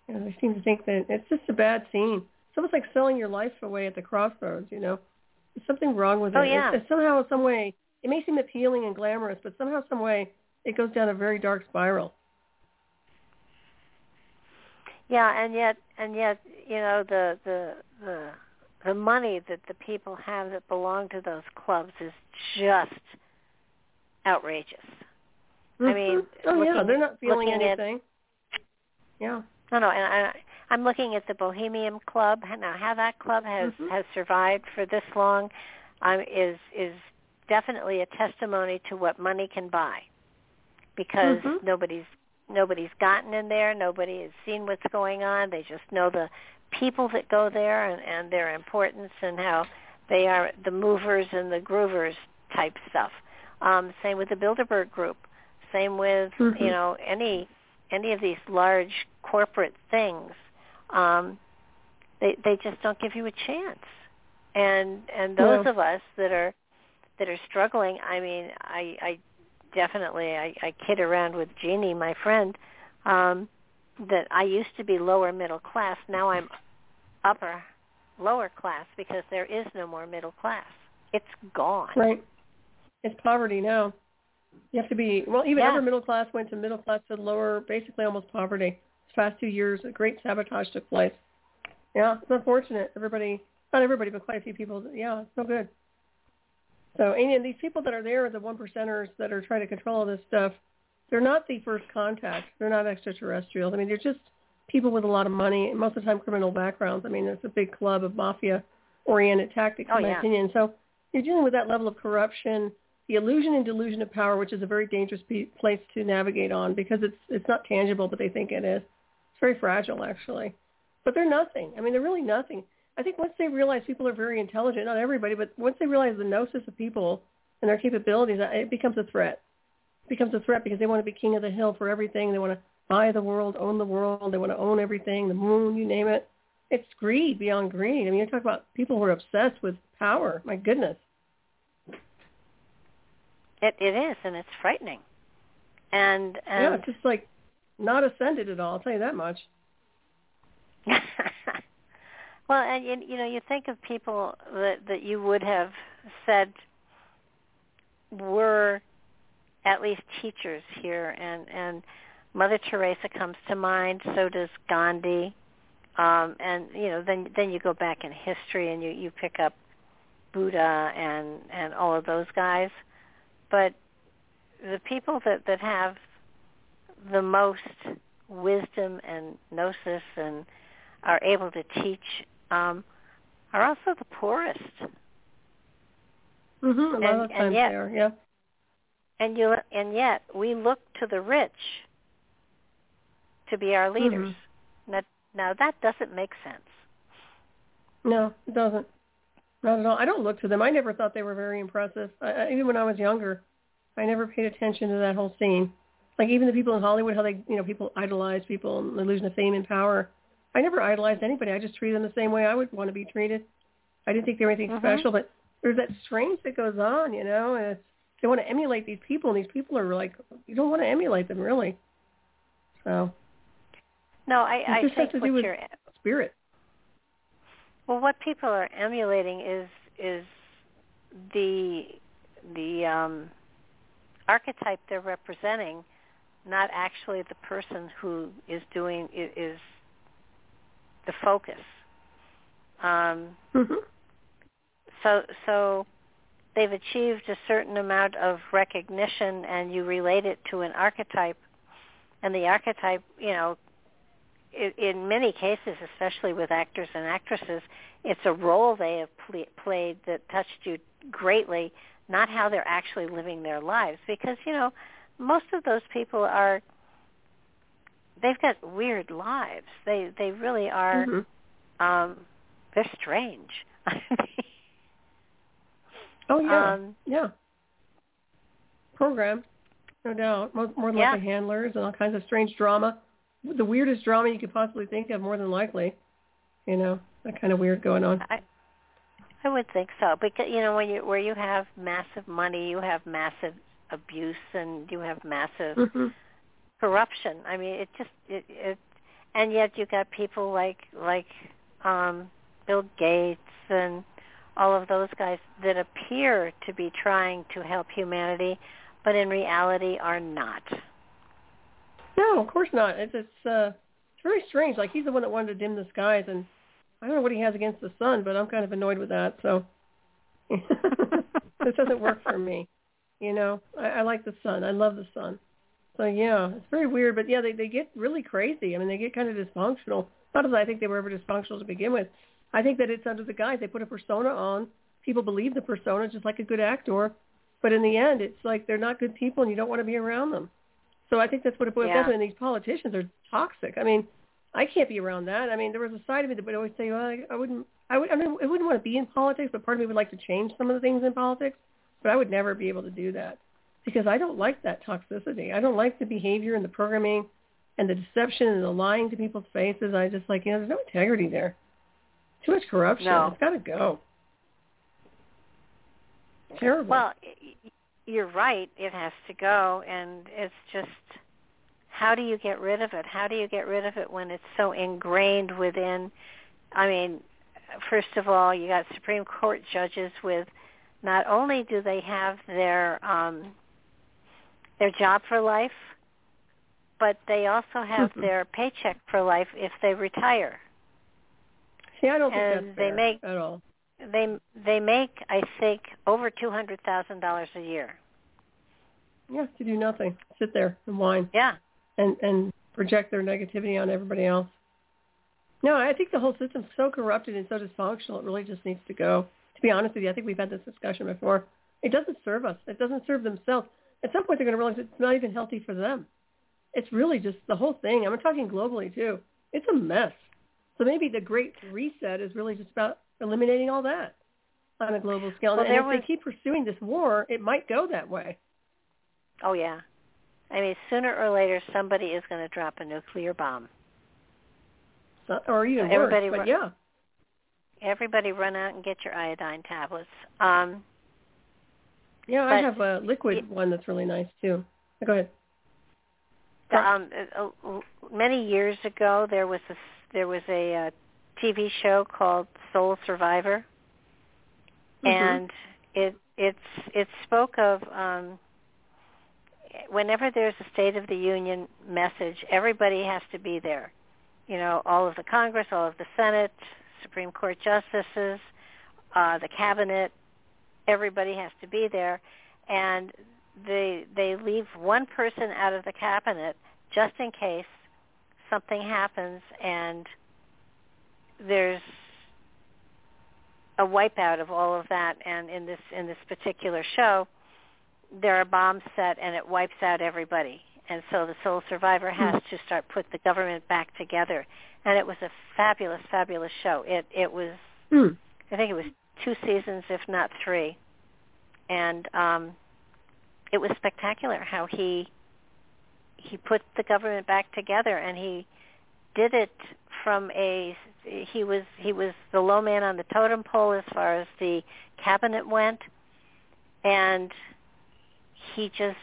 You know, they seem to think that it's just a bad scene. It's almost like selling your life away at the crossroads. You know, there's something wrong with oh, it. Yeah. It's, it's somehow, some way, it may seem appealing and glamorous, but somehow, some way, it goes down a very dark spiral. Yeah, and yet, and yet, you know, the the the the money that the people have that belong to those clubs is just outrageous. Mm-hmm. I mean, oh looking, yeah, they're not feeling anything. At, yeah. No, no, and I, I'm looking at the Bohemian Club now. How that club has mm-hmm. has survived for this long um, is is definitely a testimony to what money can buy, because mm-hmm. nobody's nobody's gotten in there. Nobody has seen what's going on. They just know the people that go there and, and their importance and how they are the movers and the groovers type stuff. Um, same with the Bilderberg Group. Same with mm-hmm. you know any any of these large corporate things. Um, they they just don't give you a chance. And and those yeah. of us that are that are struggling, I mean, I I definitely I, I kid around with Jeannie, my friend, um, that I used to be lower middle class. Now I'm upper lower class because there is no more middle class. It's gone. Right. It's poverty now. You have to be well. Even yeah. upper middle class went to middle class to lower, basically almost poverty. These past two years, a great sabotage took place. Yeah, it's unfortunate. Everybody, not everybody, but quite a few people. Yeah, it's no good. So, and these people that are there, the one percenters that are trying to control all this stuff, they're not the first contact. They're not extraterrestrials. I mean, they're just people with a lot of money, and most of the time criminal backgrounds. I mean, it's a big club of mafia-oriented tactics, oh, in my yeah. opinion. So you're dealing with that level of corruption, the illusion and delusion of power, which is a very dangerous pe- place to navigate on because it's it's not tangible, but they think it is. It's very fragile, actually. But they're nothing. I mean, they're really nothing. I think once they realize people are very intelligent, not everybody, but once they realize the gnosis of people and their capabilities, uh, it becomes a threat. It becomes a threat because they want to be king of the hill for everything. They want to buy the world, own the world. They want to own everything, the moon, you name it. It's greed beyond greed. I mean, you talk about people who are obsessed with power. My goodness. It it is, and it's frightening. And, and yeah, just like not ascended at all. I'll tell you that much. well, and you, you know, you think of people that that you would have said were at least teachers here, and and Mother Teresa comes to mind. So does Gandhi, um, and you know, then then you go back in history and you you pick up Buddha and and all of those guys but the people that that have the most wisdom and gnosis and are able to teach um, are also the poorest. Mm-hmm. A lot and, of times and yet, they are, yeah. And you and yet we look to the rich to be our leaders. Mm-hmm. Now, now that doesn't make sense. No, it doesn't. Not at all. I don't look to them. I never thought they were very impressive. I, even when I was younger, I never paid attention to that whole scene. Like even the people in Hollywood, how they, you know, people idolize people and the illusion of fame and power. I never idolized anybody. I just treated them the same way I would want to be treated. I didn't think they were anything mm-hmm. special, but there's that strange that goes on, you know, and they want to emulate these people, and these people are like, you don't want to emulate them, really. So. No, I, I think with you're, spirit. Well, what people are emulating is is the the um, archetype they're representing, not actually the person who is doing is the focus. Um, mm-hmm. So so they've achieved a certain amount of recognition and you relate it to an archetype and the archetype you know in many cases especially with actors and actresses it's a role they have pl- played that touched you greatly not how they're actually living their lives because you know most of those people are they've got weird lives they they really are mm-hmm. um they're strange Oh yeah, Um, yeah. Programmed, no doubt. More, more than Yeah. likely handlers and all kinds of strange drama. The weirdest drama you could possibly think of, more than likely. You know, that kind of weird going on. I I would think so because you know when you where you have massive money, you have massive abuse and you have massive hmm corruption. I mean, it just it, it and yet you got people like like um Bill Gates and all of those guys that appear to be trying to help humanity, but in reality are not. No, of course not. It's it's uh, it's very strange. Like he's the one that wanted to dim the skies, and I don't know what he has against the sun, but I'm kind of annoyed with that. So this doesn't work for me. You know, I, I like the sun. I love the sun. So yeah, it's very weird. But yeah, they they get really crazy. I mean, they get kind of dysfunctional. Not that I think they were ever dysfunctional to begin with. I think that it's under the guise they put a persona on. People believe the persona just like a good actor, but in the end, it's like they're not good people, and you don't want to be around them. So I think that's what it boils Yeah. down to. And these politicians are toxic. I mean, I can't be around that. I mean, there was a side of me that would always say, well, I, I wouldn't. I would. I mean, I wouldn't want to be in politics, but part of me would like to change some of the things in politics. But I would never be able to do that because I don't like that toxicity. I don't like the behavior and the programming and the deception and the lying to people's faces. I just like, you know, there's no integrity there. Too much corruption. No. It's got to go. Terrible. Well, you're right. It has to go, and it's just how do you get rid of it? How do you get rid of it when it's so ingrained within? I mean, first of all, you got Supreme Court judges with not only do they have their um, their job for life, but they also have Mhm. their paycheck for life if they retire. See, I don't think and that's they fair make- at all. They they make, I think, over two hundred thousand dollars a year. Yeah, to do nothing, sit there and whine. Yeah. and and project their negativity on everybody else. No, I think the whole system's so corrupted and so dysfunctional. It really just needs to go. To be honest with you, I think we've had this discussion before. It doesn't serve us. It doesn't serve themselves. At some point, they're going to realize it's not even healthy for them. It's really just the whole thing. I'm talking globally too. It's a mess. So maybe the Great Reset is really just about eliminating all that on a global scale. Well, and if was- they keep pursuing this war, it might go that way. Oh yeah. I mean, sooner or later, somebody is going to drop a nuclear bomb. So, or even Everybody worse. But yeah. Everybody, run out and get your iodine tablets. Um, Yeah, I have a liquid it- one that's really nice too. Go ahead. the, um, uh, uh, many years ago, there was a there was a uh, TV show called Soul Survivor, Mhm. and it it's it spoke of um, whenever there's a State of the Union message, everybody has to be there. You know, all of the Congress, all of the Senate, Supreme Court justices, uh, the cabinet, everybody has to be there, and they they leave one person out of the cabinet just in case something happens and there's a wipeout of all of that and in this in this particular show there are bombs set and it wipes out everybody. And so the sole survivor has to start put the government back together. And it was a fabulous fabulous show. It it was Hmm. i think it was two seasons if not three. And um it was spectacular how he he put the government back together and he did it from a he was he was the low man on the totem pole as far as the cabinet went and he just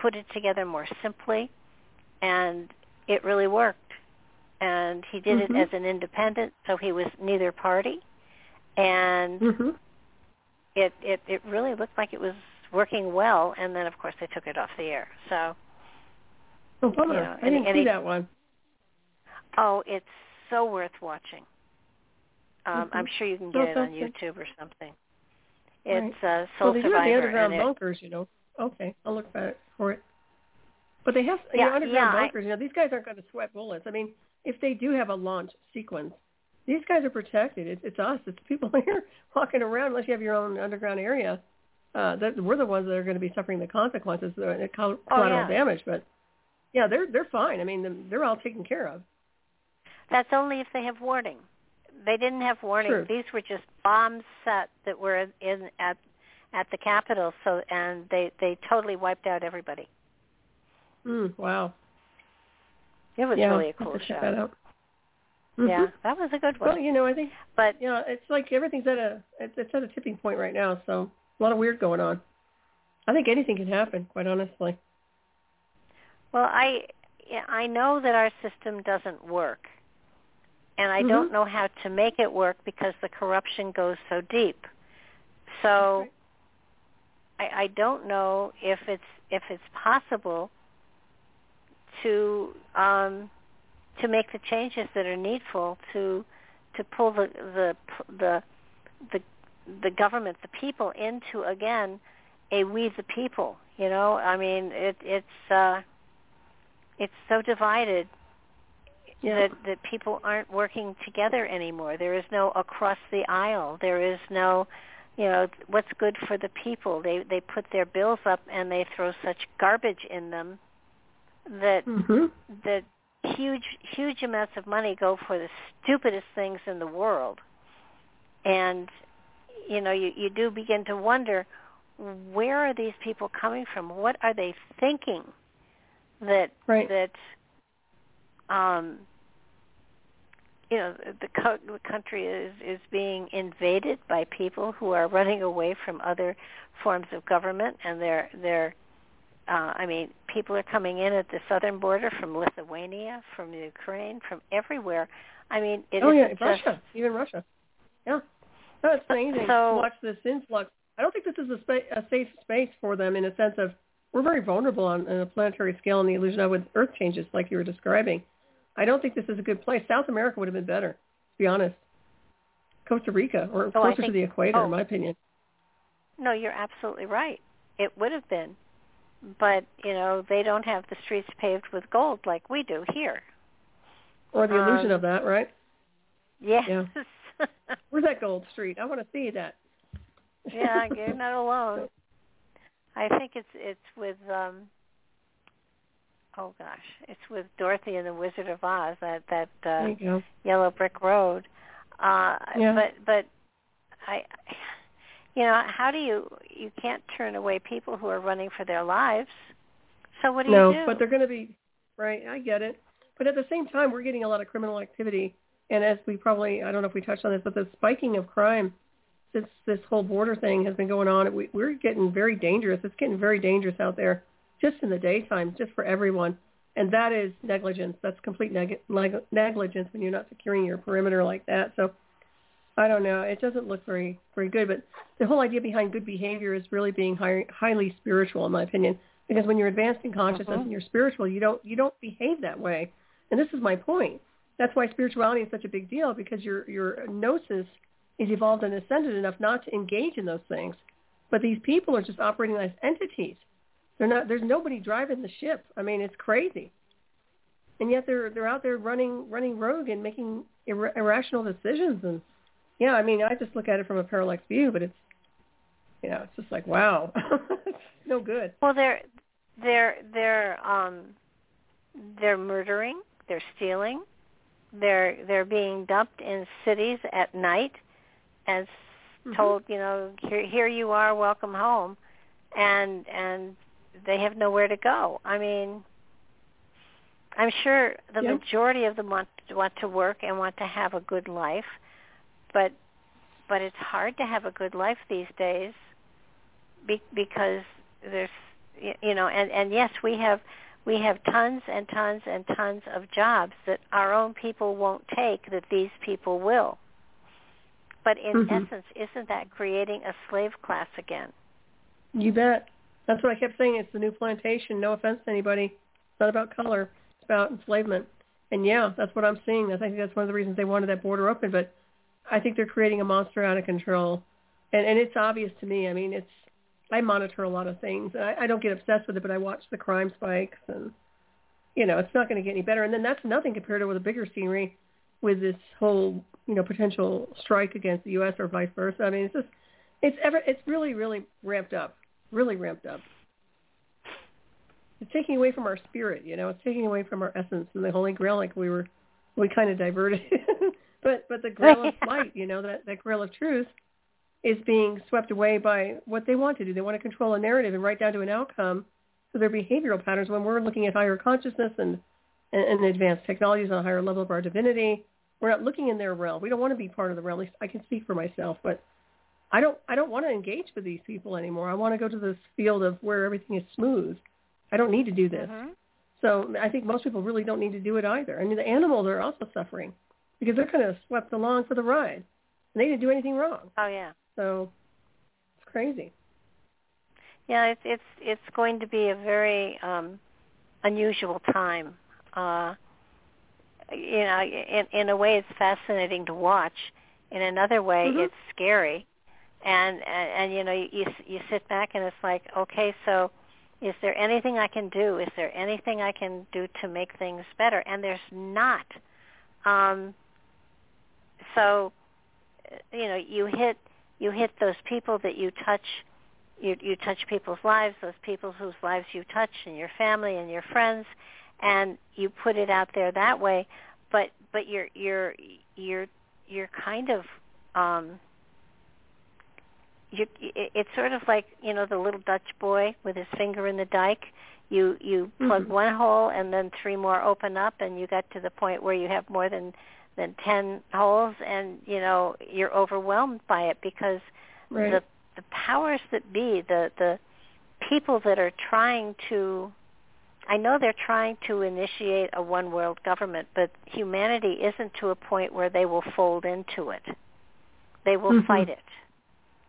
put it together more simply and it really worked and he did Mhm. it as an independent so he was neither party and Mhm. it it it really looked like it was working well and then of course they took it off the air so Oh, bummer. You know, I didn't see he- that one. oh it's so worth watching um i'm Mhm. sure you can get it on youtube or something It's right. uh, Soul well, Survivor. have the underground bunkers, you know. Okay, I'll look for it. For it. But they have you Yeah, know, underground yeah, I- bunkers. You know, these guys aren't going to sweat bullets. I mean, if they do have a launch sequence, these guys are protected. It's, it's us. It's people here walking around. Unless you have your own underground area, uh, that we're the ones that are going to be suffering the consequences, the coll- Oh, collateral yeah. damage. But yeah, they're they're fine. I mean, they're all taken care of. That's only if they have warning. They didn't have warning. These were just bombs set that were in at at the Capitol. So and they they totally wiped out everybody. Mm, wow. It was yeah, really a cool have to check show. that out. Yeah, that was a good one. Well, you know, I think but yeah, it's like everything's at a it's at a tipping point right now. So a lot of weird going on. I think anything can happen, quite honestly. well, I I know that our system doesn't work, and I Mhm. don't know how to make it work because the corruption goes so deep. So I, I don't know if it's if it's possible to um, to make the changes that are needful to to pull the the the the, the government, the people into again a we the people. You know, I mean, it, it's uh, it's so divided Yeah. that that people aren't working together anymore. There is no across the aisle. There is no, you know, what's good for the people. They they put their bills up and they throw such garbage in them that Mhm. that huge huge amounts of money go for the stupidest things in the world. And you know, you you do begin to wonder where are these people coming from? What are they thinking that Right. that um you know the, co- the country is is being invaded by people who are running away from other forms of government and they're they're uh, I mean, people are coming in at the southern border from Lithuania, from Ukraine, from everywhere. I mean, it oh yeah, isn't Russia, even Russia. Yeah. No, it's amazing So- to watch this influx. I don't think this is a, spa- a safe space for them in a sense of we're very vulnerable on, on a planetary scale in the illusion of with Earth changes, like you were describing. I don't think this is a good place. South America would have been better, to be honest. Costa Rica, or Oh, closer to the equator, oh. in my opinion. No, you're absolutely right. It would have been, but you know they don't have the streets paved with gold like we do here. Or the illusion Um, of that, right? Yes. Yeah. Where's that gold street? I want to see that. yeah, you're not alone. I think it's it's with um oh gosh, it's with Dorothy and the Wizard of Oz that that uh there you go. yellow brick road. Uh Yeah. but but I you know, how do you you can't turn away people who are running for their lives. So what do no, you do? No, but they're going to be right. I get it, but at the same time, we're getting a lot of criminal activity, and as we probably, I don't know if we touched on this, but the spiking of crime since this whole border thing has been going on, we, we're getting very dangerous. It's getting very dangerous out there, just in the daytime, just for everyone, and that is negligence. That's complete neg- neg- negligence when you're not securing your perimeter like that. So. I don't know. It doesn't look very very good, but the whole idea behind good behavior is really being high, highly spiritual, in my opinion because when you're advanced in consciousness Mhm. and you're spiritual, you don't you don't behave that way. And this is my point. That's why spirituality is such a big deal because your your gnosis is evolved and ascended enough not to engage in those things. But these people are just operating as entities. They're not. There's nobody driving the ship. I mean, it's crazy. And yet they're they're out there running running rogue and making ir- irrational decisions. And yeah, I mean, I just look at it from a parallax view, but it's you know, it's just like wow, it's no good. Well, they're they're they're um they're murdering, they're stealing, they're they're being dumped in cities at night, and Mhm. told you know here here you are, welcome home, and and they have nowhere to go. I mean, I'm sure the Yeah. majority of them want want to work and want to have a good life, but but it's hard to have a good life these days be, because there's you know and and yes we have we have tons and tons and tons of jobs that our own people won't take that these people will but in Mhm. essence isn't that creating a slave class again You bet. That's what I kept saying. It's the new plantation. No offense to anybody. It's not about color. It's about enslavement. And yeah, that's what I'm seeing. I think that's one of the reasons they wanted that border open. But I think they're creating a monster out of control. and and it's obvious to me. I mean, it's I monitor a lot of things. I, I don't get obsessed with it, but I watch the crime spikes, and you know, it's not going to get any better. And then that's nothing compared to with a bigger scenery with this whole you know potential strike against the U.S. or vice versa. I mean, it's just it's ever it's really really ramped up, really ramped up. It's taking away from our spirit, you know. It's taking away from our essence and the Holy Grail, like we were, we kind of diverted. but but the Grail of light, you know, that that Grail of truth, is being swept away by what they want to do. They want to control a narrative and write down to an outcome for their behavioral patterns. When we're looking at higher consciousness and and, and advanced technologies on a higher level of our divinity, we're not looking in their realm. We don't want to be part of the realm. At least I can speak for myself, but I don't I don't want to engage with these people anymore. I want to go to this field of where everything is smooth. I don't need to do this. Mm-hmm. So I think most people really don't need to do it either. I mean, the animals are also suffering because they're kind of swept along for the ride, and they didn't do anything wrong. Oh yeah. So it's crazy. Yeah, it's it's it's going to be a very um, unusual time. Uh, you know, in in a way, it's fascinating to watch. In another way, mm-hmm. it's scary. And, and and you know, you you sit back and it's like, okay, so is there anything I can do? Is there anything I can do to make things better? And there's not. Um, so, you know, you hit you hit those people that you touch. You you touch people's lives, those people whose lives you touch, and your family and your friends, and you put it out there that way. But but you're you're you're you're kind of um, you, it's sort of like you know the little Dutch boy with his finger in the dike. You you plug mm-hmm. one hole and then three more open up, and you get to the point where you have more than than ten holes, and you know you're overwhelmed by it because right. the the powers that be, the the people that are trying to I know they're trying to initiate a one world government, but humanity isn't to a point where they will fold into it. They will mm-hmm. fight it.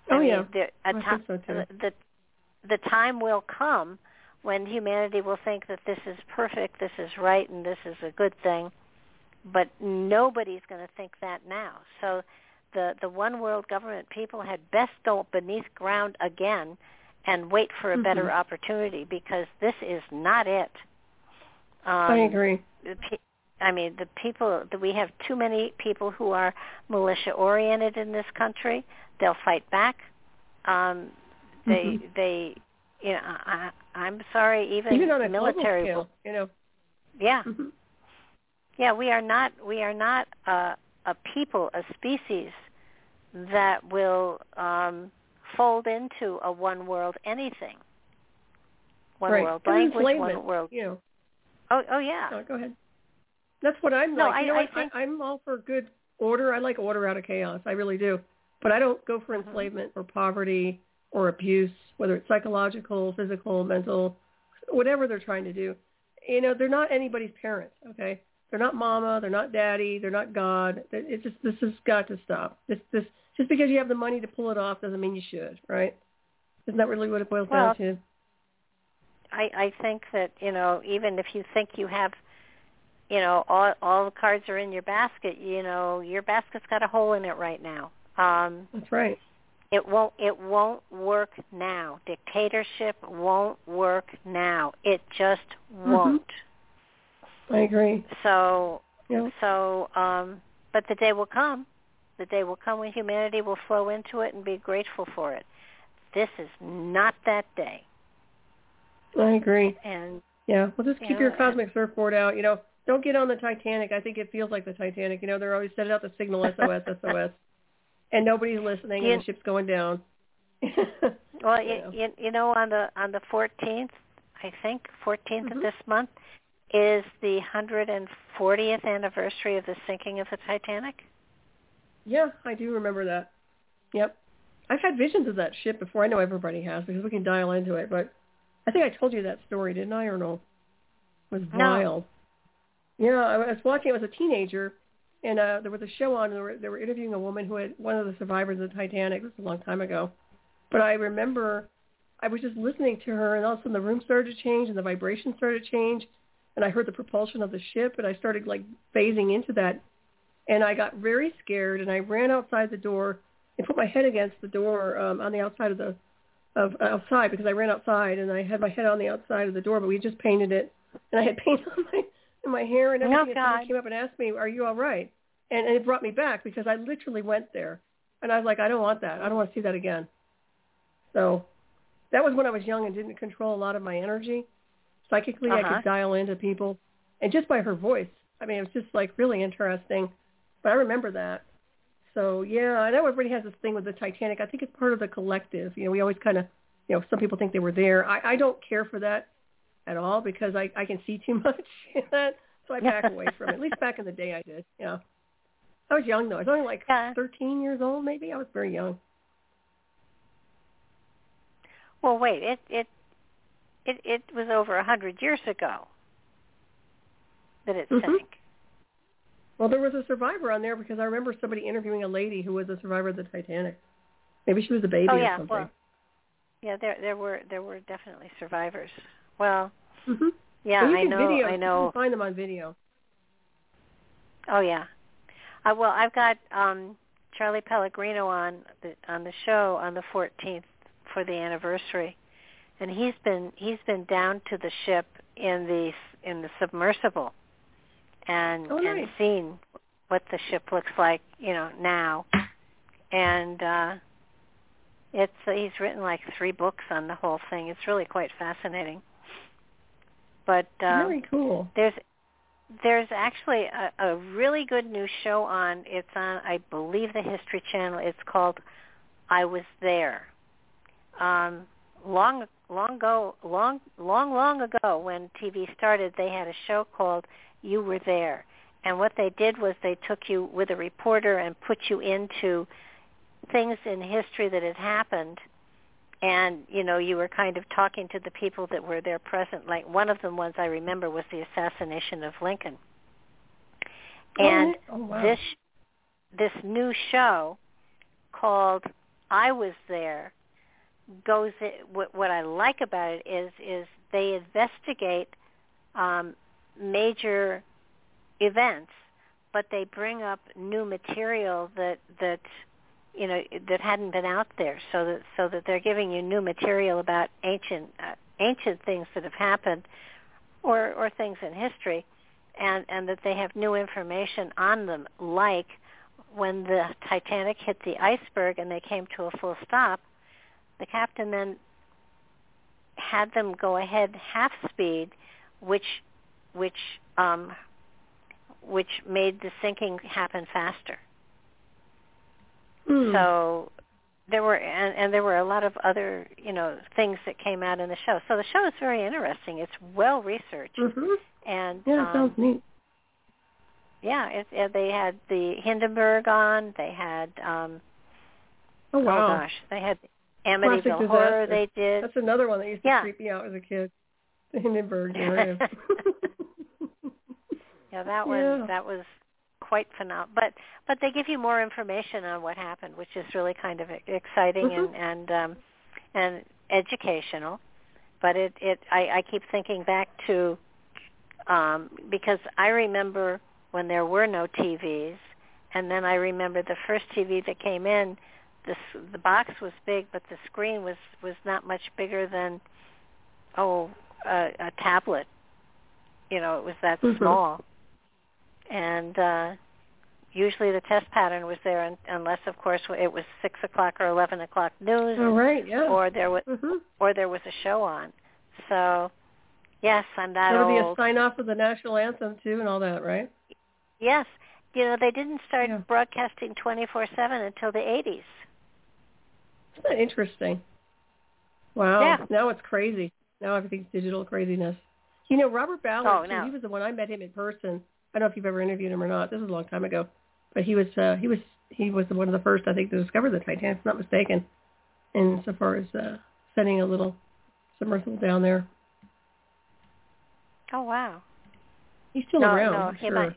Oh I mean, yeah, there, a I time, think so too. the the time will come when humanity will think that this is perfect, this is right, and this is a good thing. But nobody's going to think that now. So the the one world government people had best go beneath ground again and wait for a mm-hmm. better opportunity because this is not it. Um, I agree. pe- I mean, the people that we have too many people who are militia oriented in this country. They'll fight back. Um, they mm-hmm. they you know I, I'm sorry even, even on a military scale, you know. yeah Mm-hmm. yeah we are not we are not a, a people a species that will um, fold into a one world anything one right. world language one world You know. oh oh yeah Oh, go ahead. That's what I'm No, like. I- you know I what? think- I, I'm all for good order. I like order out of chaos. I really do. But I don't go for Mhm. enslavement or poverty or abuse, whether it's psychological, physical, mental, whatever they're trying to do. You know, they're not anybody's parents. Okay, they're not mama. They're not daddy. They're not God. It just this has got to stop. This this just because you have the money to pull it off doesn't mean you should, right? Isn't that really what it boils Well, down to? I, I think that you know even if you think you have you know all all the cards are in your basket you know your basket's got a hole in it right now um That's right. it won't it won't work now dictatorship won't work now it just Mm-hmm. won't I agree. so Yeah. so um but the day will come the day will come when humanity will flow into it and be grateful for it this is not that day I agree. and Yeah, well, just keep Yeah. your cosmic surfboard out. You know, don't get on the Titanic. I think it feels like the Titanic. You know, they're always setting out the signal SOS, SOS, and nobody's listening, You- and the ship's going down. Well, you, you, you know, on the on the 14th, I think 14th Mhm. of this month is the 140th anniversary of the sinking of the Titanic. yeah, I do remember that. Yep, I've had visions of that ship before. I know everybody has because we can dial into it. But I think I told you that story, didn't I, or no? It was No. wild. Yeah, I was watching. I was a teenager, and uh, there was a show on. And they were, they were interviewing a woman who had one of the survivors of the Titanic. This was a long time ago, but I remember I was just listening to her, and all of a sudden the room started to change, and the vibration started to change, and I heard the propulsion of the ship, and I started like phasing into that, and I got very scared, and I ran outside the door, and put my head against the door um, on the outside of the of outside because I ran outside and I had my head on the outside of the door, but we just painted it, and I had paint on my in my hair and everything. Oh, and somebody came up and asked me, "Are you all right?" And, and it brought me back because I literally went there, and I was like, "I don't want that. I don't want to see that again." So that was when I was young and didn't control a lot of my energy. Psychically, Uh-huh. I could dial into people, and just by her voice, I mean, it was just like really interesting. But I remember that. So yeah, I know everybody has this thing with the Titanic. I think it's part of the collective. You know, we always kind of, you know, some people think they were there. I, I don't care for that at all because I, I can see too much in that, so I back away from it. At least back in the day, I did. Yeah, I was young though. I was only like Yeah. 13 years old, maybe. I was very young. Well, wait. It it it it was over a hundred years ago that it Mhm. sank. Well, there was a survivor on there because I remember somebody interviewing a lady who was a survivor of the Titanic. Maybe she was a baby oh or something. Well, yeah. There there were there were definitely survivors. Well, hmm yeah. you I know. video. I You know. can find them on video. Oh yeah. Uh, well, I've got um Charlie Pellegrino on the on the show on the 14th for the anniversary, and he's been he's been down to the ship in the in the submersible, and Oh, and seen what the ship looks like, you know, now, and uh it's uh, he's written like three books on the whole thing. It's really quite fascinating. But um, Very cool. there's there's actually a, a really good new show on. It's on, I believe, the History Channel. It's called "I Was There." Um, long, long ago, long, long, long ago, when TV started, they had a show called "You Were There," and what they did was they took you with a reporter and put you into things in history that had happened and you know you were kind of talking to the people that were there present like one of the ones i remember was the assassination of lincoln and oh, wow. this this new show called i was there goes what what i like about it is is they investigate um major events but they bring up new material that that you know that hadn't been out there so that so that they're giving you new material about ancient uh, ancient things that have happened or or things in history and and that they have new information on them like when the Titanic hit the iceberg and they came to a full stop the captain then had them go ahead half speed which which um which made the sinking happen faster Hmm. so there were and, and there were a lot of other you know things that came out in the show. So the show is very interesting. It's well researched Mhm. and Yeah, um, sounds neat. yeah, it, it, they had the Hindenburg on. They had um Oh wow. oh gosh, they had Amityville Classic Horror. disaster. They did. That's another one that used to Yeah. creep me out as a kid. The Hindenburg. Yeah, that one Yeah. that was quite phenomenal. But but they give you more information on what happened, which is really kind of exciting Mhm. and and um, and educational. But it it I, I keep thinking back to um, because I remember when there were no TVs, and then I remember the first TV that came in. The the box was big, but the screen was was not much bigger than oh a, a tablet. You know, it was that Mhm. small and uh, usually the test pattern was there, un- unless of course it was six o'clock or eleven o'clock news, right. Yeah. or there was Mhm. or there was a show on. So, yes, I'm that old. There would be a sign off of the national anthem too, and all that, right? Yes, you know they didn't start Yeah. broadcasting twenty four seven until the eighties. Isn't that interesting? Wow. Yeah. Now it's crazy. Now everything's digital craziness. You know, Robert Ballard, Oh, no. he was the one I met him in person. I don't know if you've ever interviewed him or not. This was a long time ago. But he was uh he was he was one of the first I think to discover the Titanic, if I'm not mistaken. And so far as uh sending a little submersible down there. Oh wow. He's still No, around, no, I'm he sure. might-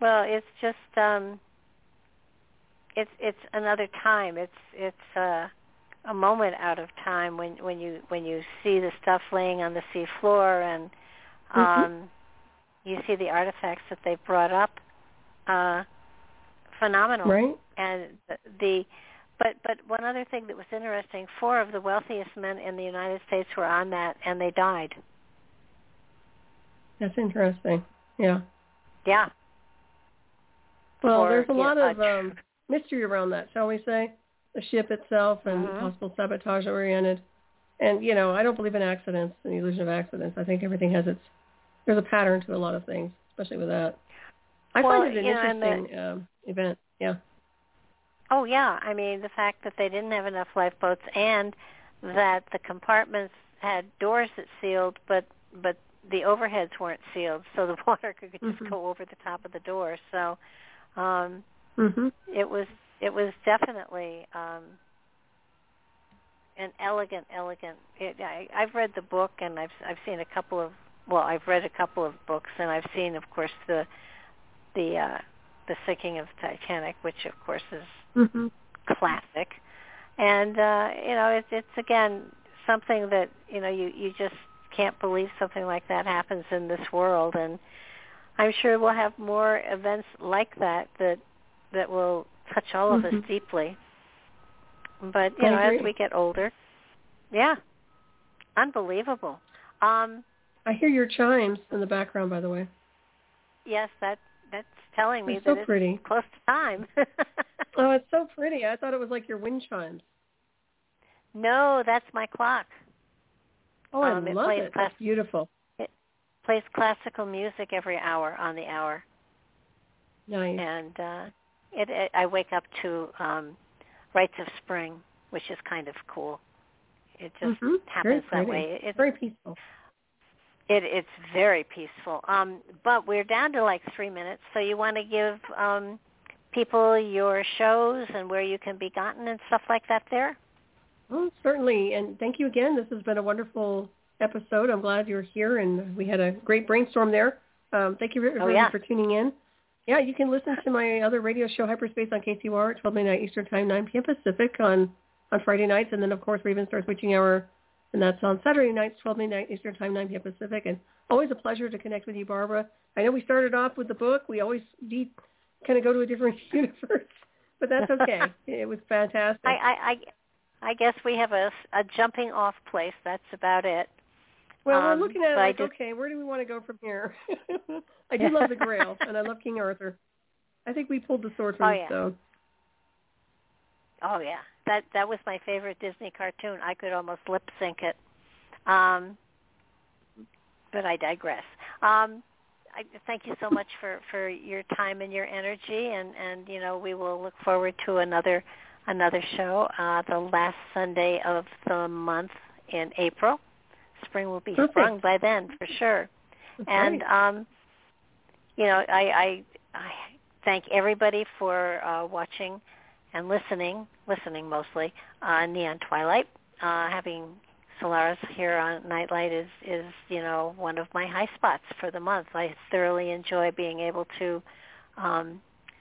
Well, it's just um it's it's another time. It's it's uh a moment out of time when when you when you see the stuff laying on the sea floor and um Mhm. You see the artifacts that they brought up uh phenomenal. Right. And the, the but but one other thing that was interesting, four of the wealthiest men in the United States were on that and they died. That's interesting. Yeah. Yeah. Well, Or, there's a lot of a um, mystery around that, shall we say? The ship itself and Mhm. possible sabotage oriented. And, you know, I don't believe in accidents, the illusion of accidents. I think everything has its, there's a pattern to a lot of things, especially with that. I Well, find it an know, and the- interesting um, event. Yeah. Oh yeah, I mean the fact that they didn't have enough lifeboats and that the compartments had doors that sealed, but but the overheads weren't sealed, so the water could just Mhm. go over the top of the door. So um, Mhm. it was it was definitely um, an elegant, elegant. It, I, I've read the book and I've I've seen a couple of well, I've read a couple of books and I've seen, of course, the the uh, the sinking of Titanic, which of course is Mhm. classic. And uh, you know, it's it's again something that you know you you just can't believe something like that happens in this world. And I'm sure we'll have more events like that that that will touch all of Mhm. us deeply. But you I know, as we get older, yeah, unbelievable. Um, I hear your chimes in the background, by the way. yes, that that's telling me so that it's pretty. close to time. Oh, it's so pretty. I thought it was like your wind chimes. no, that's my clock. Oh, I Um, it love plays it. class- That's beautiful. It plays classical music every hour on the hour. Nice. and uh, it, it I wake up to um, Rites of Spring, which is kind of cool. It just Mhm. happens Very that pretty. way. It's Very peaceful. It, it's very peaceful. Um, but we're down to like three minutes, so you want to give um, people your shows and where you can be gotten and stuff like that. There. Oh, certainly. And thank you again. This has been a wonderful episode. I'm glad you're here, and we had a great brainstorm there. Um, thank you everybody yeah. for tuning in. Yeah, you can listen to my other radio show, Hyperspace, on KCUR at 12 midnight Eastern Time, 9 p.m. Pacific on, on Friday nights. And then, of course, Raven starts Switching hour, and that's on Saturday nights, 12 midnight Eastern Time, 9 p.m. Pacific. And always a pleasure to connect with you, Barbara. I know we started off with the book. We always deep, kind of go to a different universe, but that's okay. it was fantastic. I, I I I guess we have a, a jumping off place. That's about it. Well, Um, we're looking at it like, just- okay, where do we want to go from here? I do love the Grail, and I love King Arthur. I think we pulled the sword from Oh, the stone. Oh yeah, that that was my favorite Disney cartoon. I could almost lip sync it. Um, but I digress. Um, I thank you so much for for your time and your energy, and and you know we will look forward to another another show uh, the last Sunday of the month in April. Spring will be Perfect. sprung by then for sure. That's and right. um, you know, I, I I thank everybody for uh, watching and listening, listening mostly on Neon Twilight. Uh, having Solaris here on Nightlight is is you know one of my high spots for the month. I thoroughly enjoy being able to um,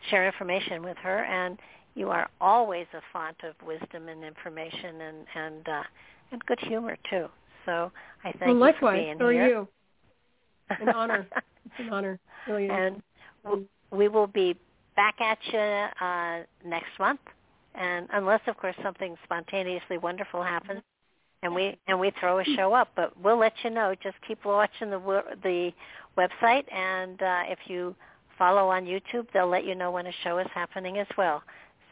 share information with her, and you are always a font of wisdom and information and and uh, and good humor too. So I thank well, you for being so are you. An honor. It's an honor. Really and we will be back at you uh, next month. And unless, of course, something spontaneously wonderful happens, and we and we throw a show up, but we'll let you know. Just keep watching the the website, and uh, if you follow on YouTube, they'll let you know when a show is happening as well.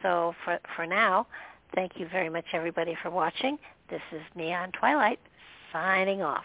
So for for now, thank you very much, everybody, for watching. This is Neon Twilight signing off.